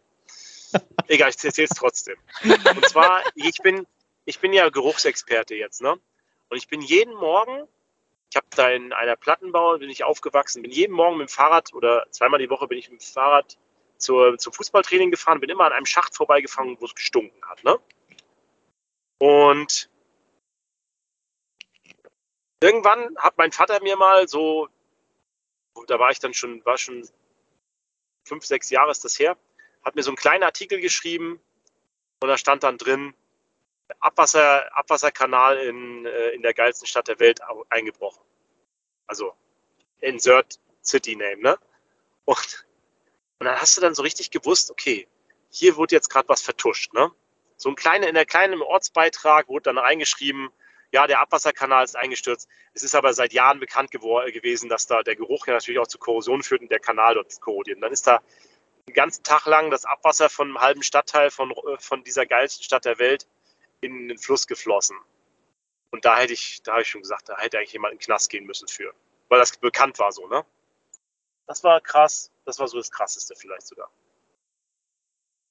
Egal, ich erzähle es trotzdem. Und zwar, ich bin, ich bin ja Geruchsexperte jetzt, ne? Und ich bin jeden Morgen, ich habe da in einer Plattenbau, bin ich aufgewachsen, bin jeden Morgen mit dem Fahrrad oder zweimal die Woche bin ich mit dem Fahrrad zur, zum Fußballtraining gefahren, bin immer an einem Schacht vorbeigefahren, wo es gestunken hat, ne? Und irgendwann hat mein Vater mir mal so, da war ich dann schon, war schon fünf, sechs Jahre ist das her, hat mir so einen kleinen Artikel geschrieben und da stand dann drin, Abwasser, Abwasserkanal in, äh, in der geilsten Stadt der Welt eingebrochen. Also insert City Name, ne? Und, und dann hast du dann so richtig gewusst, okay, hier wurde jetzt gerade was vertuscht, ne? So ein kleiner, in der kleinen Ortsbeitrag wurde dann reingeschrieben, ja, der Abwasserkanal ist eingestürzt. Es ist aber seit Jahren bekannt gewor- gewesen, dass da der Geruch ja natürlich auch zu Korrosion führt und der Kanal dort korrodiert. Und dann ist da den ganzen Tag lang das Abwasser von einem halben Stadtteil von, äh, von dieser geilsten Stadt der Welt in den Fluss geflossen. Und da hätte ich, da habe ich schon gesagt, da hätte eigentlich jemand in den Knast gehen müssen für. Weil das bekannt war so, ne? Das war krass. Das war so das Krasseste vielleicht sogar.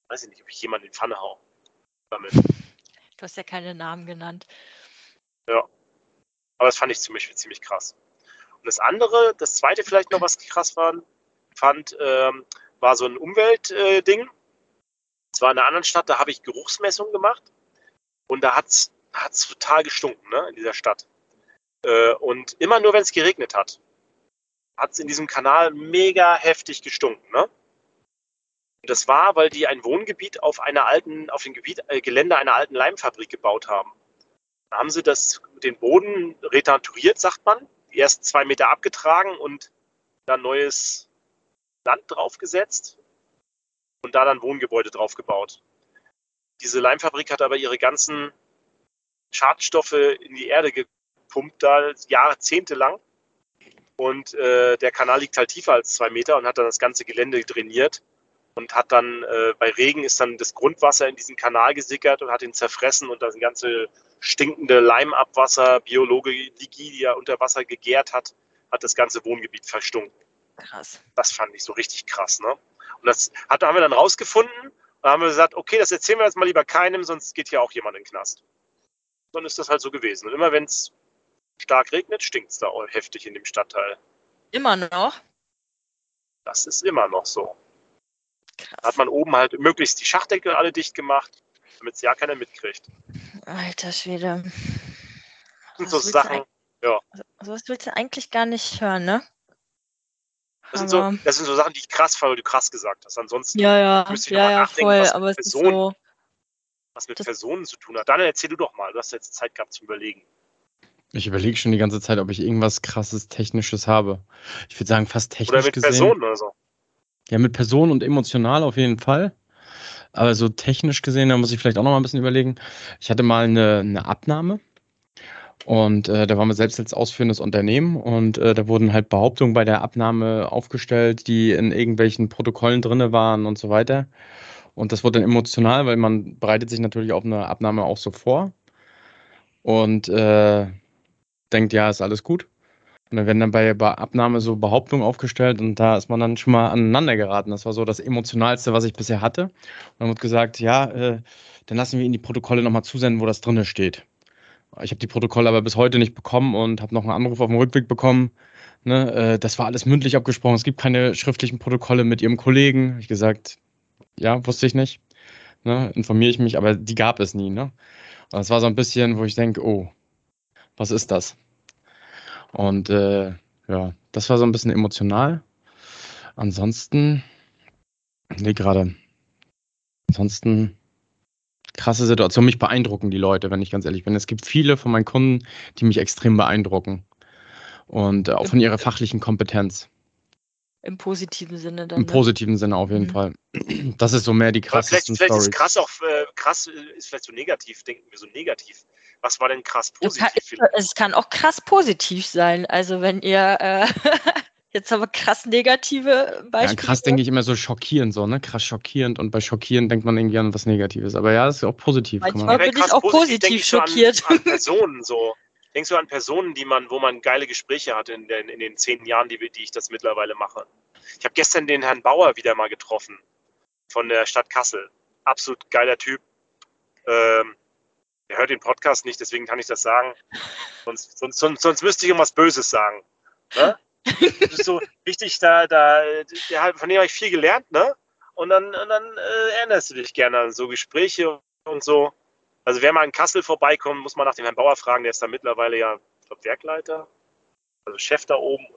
Weiß ich nicht, ob ich jemanden in die Pfanne hau. Damit. Du hast ja keine Namen genannt. Aber das fand ich ziemlich, ziemlich krass. Und das andere, das zweite vielleicht noch, was krass war, fand, ähm, war so ein Umweltding. Äh. Es war in einer anderen Stadt, da habe ich Geruchsmessungen gemacht. Und da hat es total gestunken, ne, in dieser Stadt. Äh, und immer nur, wenn es geregnet hat, hat es in diesem Kanal mega heftig gestunken, ne? Und das war, weil die ein Wohngebiet auf einer alten, auf dem Gebiet, äh, Gelände einer alten Leimfabrik gebaut haben. Haben sie das, den Boden retenturiert, sagt man, ersten zwei Meter abgetragen und dann neues Land draufgesetzt und da dann Wohngebäude draufgebaut. Diese Leimfabrik hat aber ihre ganzen Schadstoffe in die Erde gepumpt, da Jahrzehnte lang. Und äh, der Kanal liegt halt tiefer als zwei Meter und hat dann das ganze Gelände drainiert und hat dann äh, bei Regen ist dann das Grundwasser in diesen Kanal gesickert und hat ihn zerfressen und das ganze stinkende Leimabwasser, Biologie, die ja unter Wasser gegärt hat, hat das ganze Wohngebiet verstunken. Krass. Das fand ich so richtig krass, ne? Und das hat, haben wir dann rausgefunden und haben wir gesagt, okay, das erzählen wir jetzt mal lieber keinem, sonst geht hier auch jemand in den Knast. Dann ist das halt so gewesen. Und immer wenn es stark regnet, stinkt es da heftig in dem Stadtteil. Immer noch? Das ist immer noch so. Krass. Hat man oben halt möglichst die Schachdeckel alle dicht gemacht, damit es ja keiner mitkriegt. Alter Schwede. Das sind Was so willst du Sachen, eigentlich- ja. Sowas willst du eigentlich gar nicht hören, ne? Das sind, so, das sind so Sachen, die ich krass fand, weil du krass gesagt hast. Ansonsten, Ja, ja, müsste ich ja, ja, nachdenken, voll. was Aber es ist Personen- so. was mit Personen zu tun hat. Daniel, erzähl du doch mal. Du hast jetzt Zeit gehabt zum Überlegen. Ich überlege schon die ganze Zeit, ob ich irgendwas krasses Technisches habe. Ich würde sagen, fast technisch Oder mit gesehen. Personen oder so. Ja, mit Personen und emotional auf jeden Fall. Aber so technisch gesehen, da muss ich vielleicht auch noch mal ein bisschen überlegen. Ich hatte mal eine, eine Abnahme und äh, da waren wir selbst als ausführendes Unternehmen und äh, da wurden halt Behauptungen bei der Abnahme aufgestellt, die in irgendwelchen Protokollen drinne waren und so weiter. Und das wurde dann emotional, weil man bereitet sich natürlich auf eine Abnahme auch so vor und äh, denkt, ja, ist alles gut. Und dann werden dann bei bei Abnahme so Behauptungen aufgestellt und da ist man dann schon mal aneinander geraten. Das war so das Emotionalste, was ich bisher hatte. Und dann wird gesagt, ja, äh, dann lassen wir Ihnen die Protokolle nochmal zusenden, wo das drinne steht. Ich habe die Protokolle aber bis heute nicht bekommen und habe noch einen Anruf auf dem Rückweg bekommen. Ne, äh, das war alles mündlich abgesprochen. Es gibt keine schriftlichen Protokolle mit Ihrem Kollegen. Hab Ich gesagt, ja, wusste ich nicht. Ne, informiere ich mich, aber die gab es nie. Ne? Und das war so ein bisschen, wo ich denke, oh, was ist das? Und äh, ja, das war so ein bisschen emotional. Ansonsten, nee, gerade. Ansonsten krasse Situation. Mich beeindrucken die Leute, wenn ich ganz ehrlich bin. Es gibt viele von meinen Kunden, die mich extrem beeindrucken. Und äh, auch von ihrer fachlichen Kompetenz. Im positiven Sinne dann. Im ne? positiven Sinne auf jeden Mhm. Fall. Das ist so mehr die Aber vielleicht, krassesten vielleicht ist krass auch äh, krass äh, ist vielleicht so negativ, denken wir so negativ. Was war denn krass Du kann, positiv? es kann auch krass positiv sein. Also wenn ihr äh, jetzt aber krass negative Ja, Beispiele. krass denke ich immer so schockierend, so, ne? Krass schockierend. Und bei schockierend denkt man irgendwie an was Negatives. Aber ja, das ist auch positiv. Kann Manchmal man, bin ich auch denke positiv ich so schockiert. An, an Personen so. Denkst du an Personen, die man, wo man geile Gespräche hatte in den, in den zehn Jahren, die, die ich das mittlerweile mache? Ich habe gestern den Herrn Bauer wieder mal getroffen von der Stadt Kassel. Absolut geiler Typ. Ähm, er hört den Podcast nicht, deswegen kann ich das sagen. Sonst, sonst, sonst, sonst müsste ich irgendwas Böses sagen. Ne? Das ist so richtig, da, da, der, von dem habe ich viel gelernt, ne? Und dann, und dann äh, erinnerst du dich gerne an so Gespräche und so. Also wer mal in Kassel vorbeikommt, muss man nach dem Herrn Bauer fragen, der ist da mittlerweile ja, ich glaube, Werkleiter, also Chef da oben.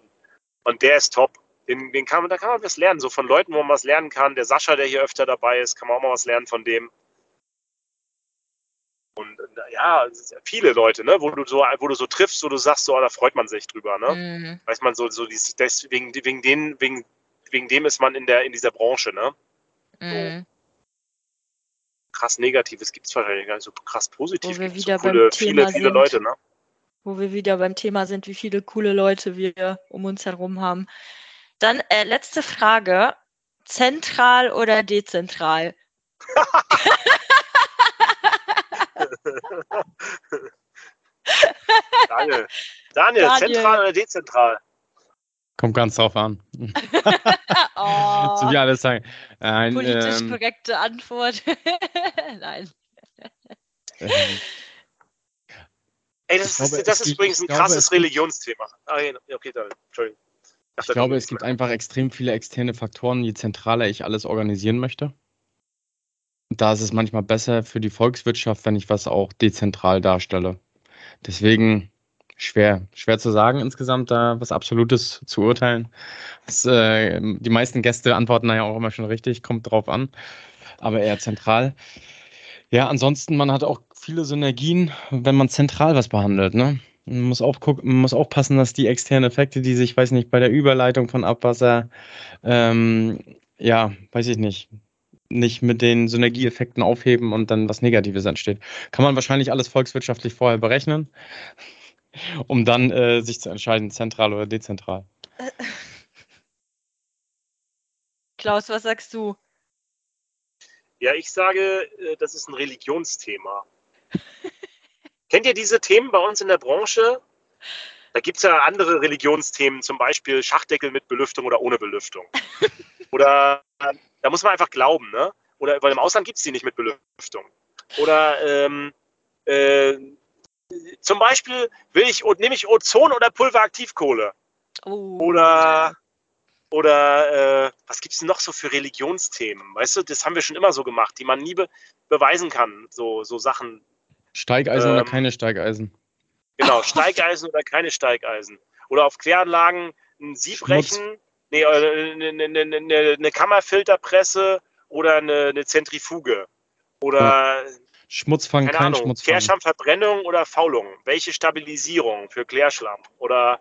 Und der ist top. Den, den kann man, da kann man was lernen, so von Leuten, wo man was lernen kann. Der Sascha, der hier öfter dabei ist, kann man auch mal was lernen von dem. Und ja, viele Leute, ne, wo du so, wo du so triffst, wo du sagst, so, oh, da freut man sich drüber, ne? Mhm. Weiß man so, so dieses, deswegen, wegen denen, wegen, wegen dem ist man in der, in dieser Branche, ne? Mhm. Krass Negatives gibt es wahrscheinlich gar nicht so krass positiv. Wo wir Gibt's wieder so beim coole, Thema viele, viele sind. Leute, ne? Wo wir wieder beim Thema sind, wie viele coole Leute wir um uns herum haben. Dann äh, letzte Frage. Zentral oder dezentral? Daniel. Daniel, Daniel. zentral oder dezentral? Kommt ganz drauf an. Oh, so wie alles sagen. Ein, politisch ähm, korrekte Antwort. Nein. ähm, Ey, das, Ich glaube, ist, das ist gibt- übrigens ein ich glaube, krasses Religionsthema. Ah, okay, Daniel. Entschuldigung. Ich glaube, es gibt einfach extrem viele externe Faktoren, je zentraler ich alles organisieren möchte. Da ist es manchmal besser für die Volkswirtschaft, wenn ich was auch dezentral darstelle. Deswegen schwer, schwer zu sagen insgesamt, da was Absolutes zu urteilen. Das, äh, die meisten Gäste antworten da ja auch immer schon richtig, kommt drauf an, aber eher zentral. Ja, ansonsten, man hat auch viele Synergien, wenn man zentral was behandelt, ne? Man muss auch gucken, muss aufpassen, dass die externen Effekte, die sich, weiß nicht, bei der Überleitung von Abwasser, ähm, ja, weiß ich nicht, nicht mit den Synergieeffekten aufheben und dann was Negatives entsteht. Kann man wahrscheinlich alles volkswirtschaftlich vorher berechnen, um dann äh, sich zu entscheiden, zentral oder dezentral. Klaus, was sagst du? Ja, ich sage, äh, das ist ein Religionsthema. Kennt ihr diese Themen bei uns in der Branche? Da gibt es ja andere Religionsthemen, zum Beispiel Schachdeckel mit Belüftung oder ohne Belüftung. Oder da muss man einfach glauben, ne? Oder weil im Ausland gibt es die nicht mit Belüftung. Oder ähm, äh, zum Beispiel will ich, nehme ich Ozon oder Pulveraktivkohle. Oh. Oder oder äh, was gibt es noch so für Religionsthemen? Weißt du, das haben wir schon immer so gemacht, die man nie be beweisen kann. So, so Sachen. Steigeisen ähm, oder keine Steigeisen? Genau, Steigeisen oder keine Steigeisen. Oder auf Kläranlagen ein Siebrechen, nee, eine, eine, eine, eine, Kammerfilterpresse oder eine, eine Zentrifuge. Oder ja. Schmutzfang, keine kein Ahnung, Schmutzfang. Klärschlammverbrennung oder Faulung? Welche Stabilisierung für Klärschlamm? Oder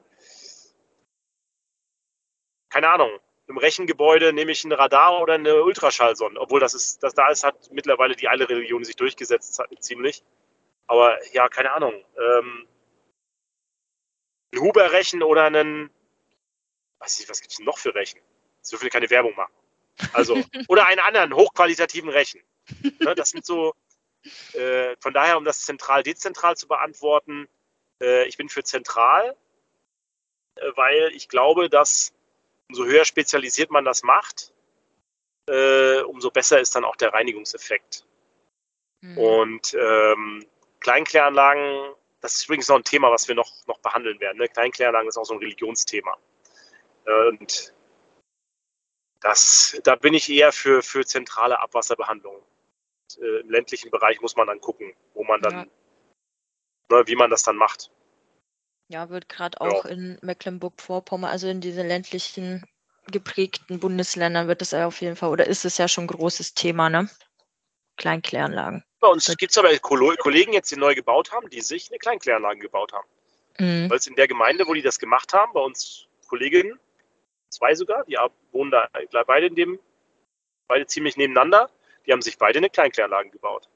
keine Ahnung, im Rechengebäude nehme ich ein Radar oder eine Ultraschallsonde, obwohl das ist, das da ist, hat mittlerweile die alle Religion sich durchgesetzt, ziemlich. Aber ja, keine Ahnung. Ähm, ein Huber-Rechen oder einen, weiß ich, was gibt es noch für Rechen? So viel keine Werbung machen. Also, oder einen anderen hochqualitativen Rechen. Ne, das sind so, äh, von daher, um das zentral-dezentral zu beantworten, äh, ich bin für zentral, äh, weil ich glaube, dass umso höher spezialisiert man das macht, äh, umso besser ist dann auch der Reinigungseffekt. Mhm. Und ähm, Kleinkläranlagen, das ist übrigens noch ein Thema, was wir noch, noch behandeln werden. Ne? Kleinkläranlagen ist auch so ein Religionsthema. Und das, da bin ich eher für, für zentrale Abwasserbehandlung. Äh, Im ländlichen Bereich muss man dann gucken, wo man dann, ja. ne, wie man das dann macht. Ja, wird gerade auch ja. in Mecklenburg-Vorpommern, also in diesen ländlichen geprägten Bundesländern wird es ja auf jeden Fall, oder ist es ja schon ein großes Thema, ne? Kleinkläranlagen. Bei uns gibt es aber Kollegen jetzt, die neu gebaut haben, die sich eine Kleinkläranlage gebaut haben. Mhm. Weil es in der Gemeinde, wo die das gemacht haben, bei uns Kolleginnen, zwei sogar, die wohnen da beide in dem, beide ziemlich nebeneinander, die haben sich beide eine Kleinkläranlage gebaut.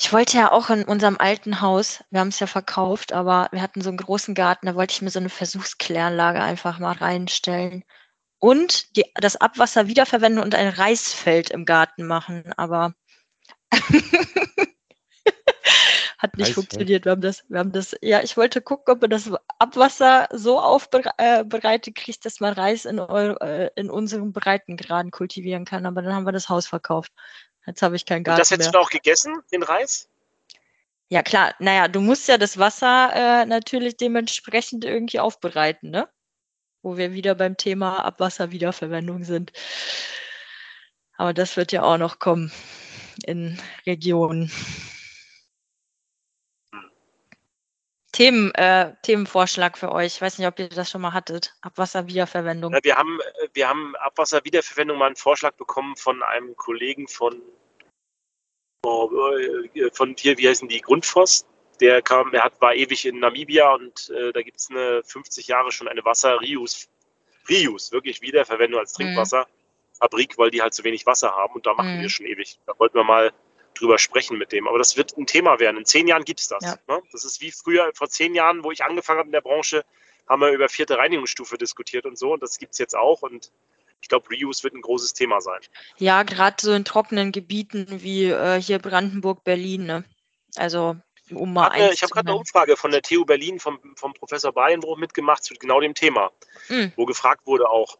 Ich wollte ja auch in unserem alten Haus, wir haben es ja verkauft, aber wir hatten so einen großen Garten, da wollte ich mir so eine Versuchskläranlage einfach mal reinstellen. Und die, das Abwasser wiederverwenden und ein Reisfeld im Garten machen, aber hat nicht Reisfeld. funktioniert. Wir haben das, wir haben das, ja, ich wollte gucken, ob man das Abwasser so aufbereitet äh, kriegt, dass man Reis in, eu, äh, in unseren Breitengraden kultivieren kann, aber dann haben wir das Haus verkauft. Jetzt habe ich keinen Garten. Und das hättest mehr. du auch gegessen, den Reis? Ja, klar. Naja, du musst ja das Wasser äh, natürlich dementsprechend irgendwie aufbereiten, ne? Wo wir wieder beim Thema Abwasserwiederverwendung sind. Aber das wird ja auch noch kommen in Regionen. Themen, äh, Themenvorschlag für euch. Ich weiß nicht, ob ihr das schon mal hattet. Abwasserwiederverwendung. Ja, wir haben, äh, wir haben Abwasserwiederverwendung mal einen Vorschlag bekommen von einem Kollegen von, oh, von hier, wie heißen die, Grundfos. Der kam, er hat, war ewig in Namibia und äh, da gibt es eine 50 Jahre schon eine Wasser-Reuse, Reuse, wirklich Wiederverwendung als mhm. Trinkwasserfabrik, weil die halt zu wenig Wasser haben und da machen mhm. wir schon ewig. Da wollten wir mal drüber sprechen mit dem. Aber das wird ein Thema werden. In zehn Jahren gibt es das. Ja. Ne? Das ist wie früher, vor zehn Jahren, wo ich angefangen habe in der Branche, haben wir über vierte Reinigungsstufe diskutiert und so. Und das gibt es jetzt auch. Und ich glaube, Reuse wird ein großes Thema sein. Ja, gerade so in trockenen Gebieten wie äh, hier Brandenburg, Berlin. Ne? Also um mal eine, Ich habe gerade eine Umfrage von der TU Berlin vom, vom Professor Bayenbruch mitgemacht zu genau dem Thema, mhm. wo gefragt wurde auch,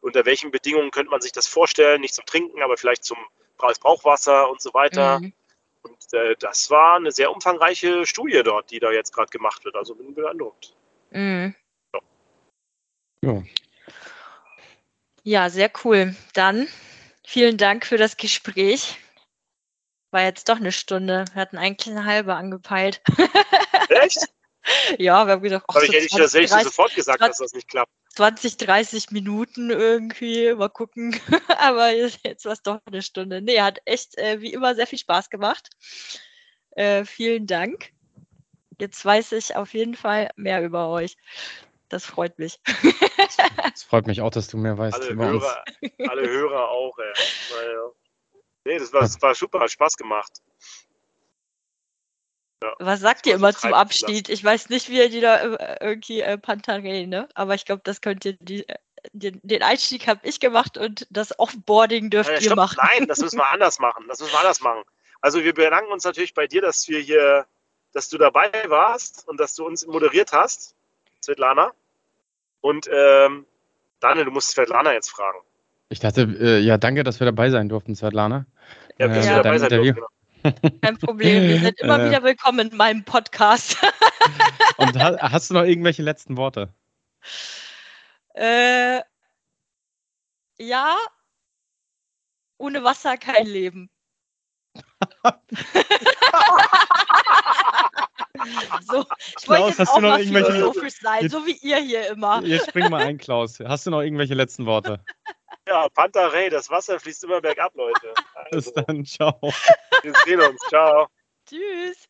unter welchen Bedingungen könnte man sich das vorstellen, nicht zum Trinken, aber vielleicht zum als Brauchwasser und so weiter. Mhm. Und äh, das war eine sehr umfangreiche Studie dort, die da jetzt gerade gemacht wird. Also bin beeindruckt. Mhm. Ja. ja. Ja, sehr cool. Dann vielen Dank für das Gespräch. War jetzt doch eine Stunde. Wir hatten eigentlich eine halbe angepeilt. Echt? ja, wir haben gedacht, ach, Aber ich hätte ich das sofort gesagt, dass das nicht klappt. 20, 30 Minuten irgendwie, mal gucken. Aber jetzt war es doch eine Stunde. Nee, hat echt äh, wie immer sehr viel Spaß gemacht. Äh, vielen Dank. Jetzt weiß ich auf jeden Fall mehr über euch. Das freut mich. Es freut mich auch, dass du mehr weißt alle Hörer. Alle Hörer auch, ey. Nee, das war, das war super, hat Spaß gemacht. Ja. Was sagt ihr immer zum Abschied? Ich weiß nicht, wie ihr die da äh, irgendwie äh, Pantarei, ne? Aber ich glaube, das könnt ihr, die, äh, den, den Einstieg habe ich gemacht und das Offboarding dürft ja, ihr machen. Nein, das müssen wir anders machen. Das müssen wir anders machen. Also wir bedanken uns natürlich bei dir, dass wir hier, dass du dabei warst und dass du uns moderiert hast, Svetlana. Und ähm, Daniel, du musst Svetlana jetzt fragen. Ich dachte, äh, ja, danke, dass wir dabei sein durften, Svetlana. Ja, Äh, wir Ja. dabei sein dürfen. Genau. Kein Problem. Wir sind immer Äh. wieder willkommen in meinem Podcast. Und ha hast du noch irgendwelche letzten Worte? äh, ja, ohne Wasser kein Leben. so, ich Klaus, wollte jetzt hast auch du noch mal irgendwelche- philosophisch sein, Jetzt- so wie ihr hier immer. Jetzt spring mal ein, Klaus. Hast du noch irgendwelche letzten Worte? Ja, Panther Ray, das Wasser fließt immer bergab, Leute. Bis Also, dann, ciao. wir sehen uns. Ciao. Tschüss.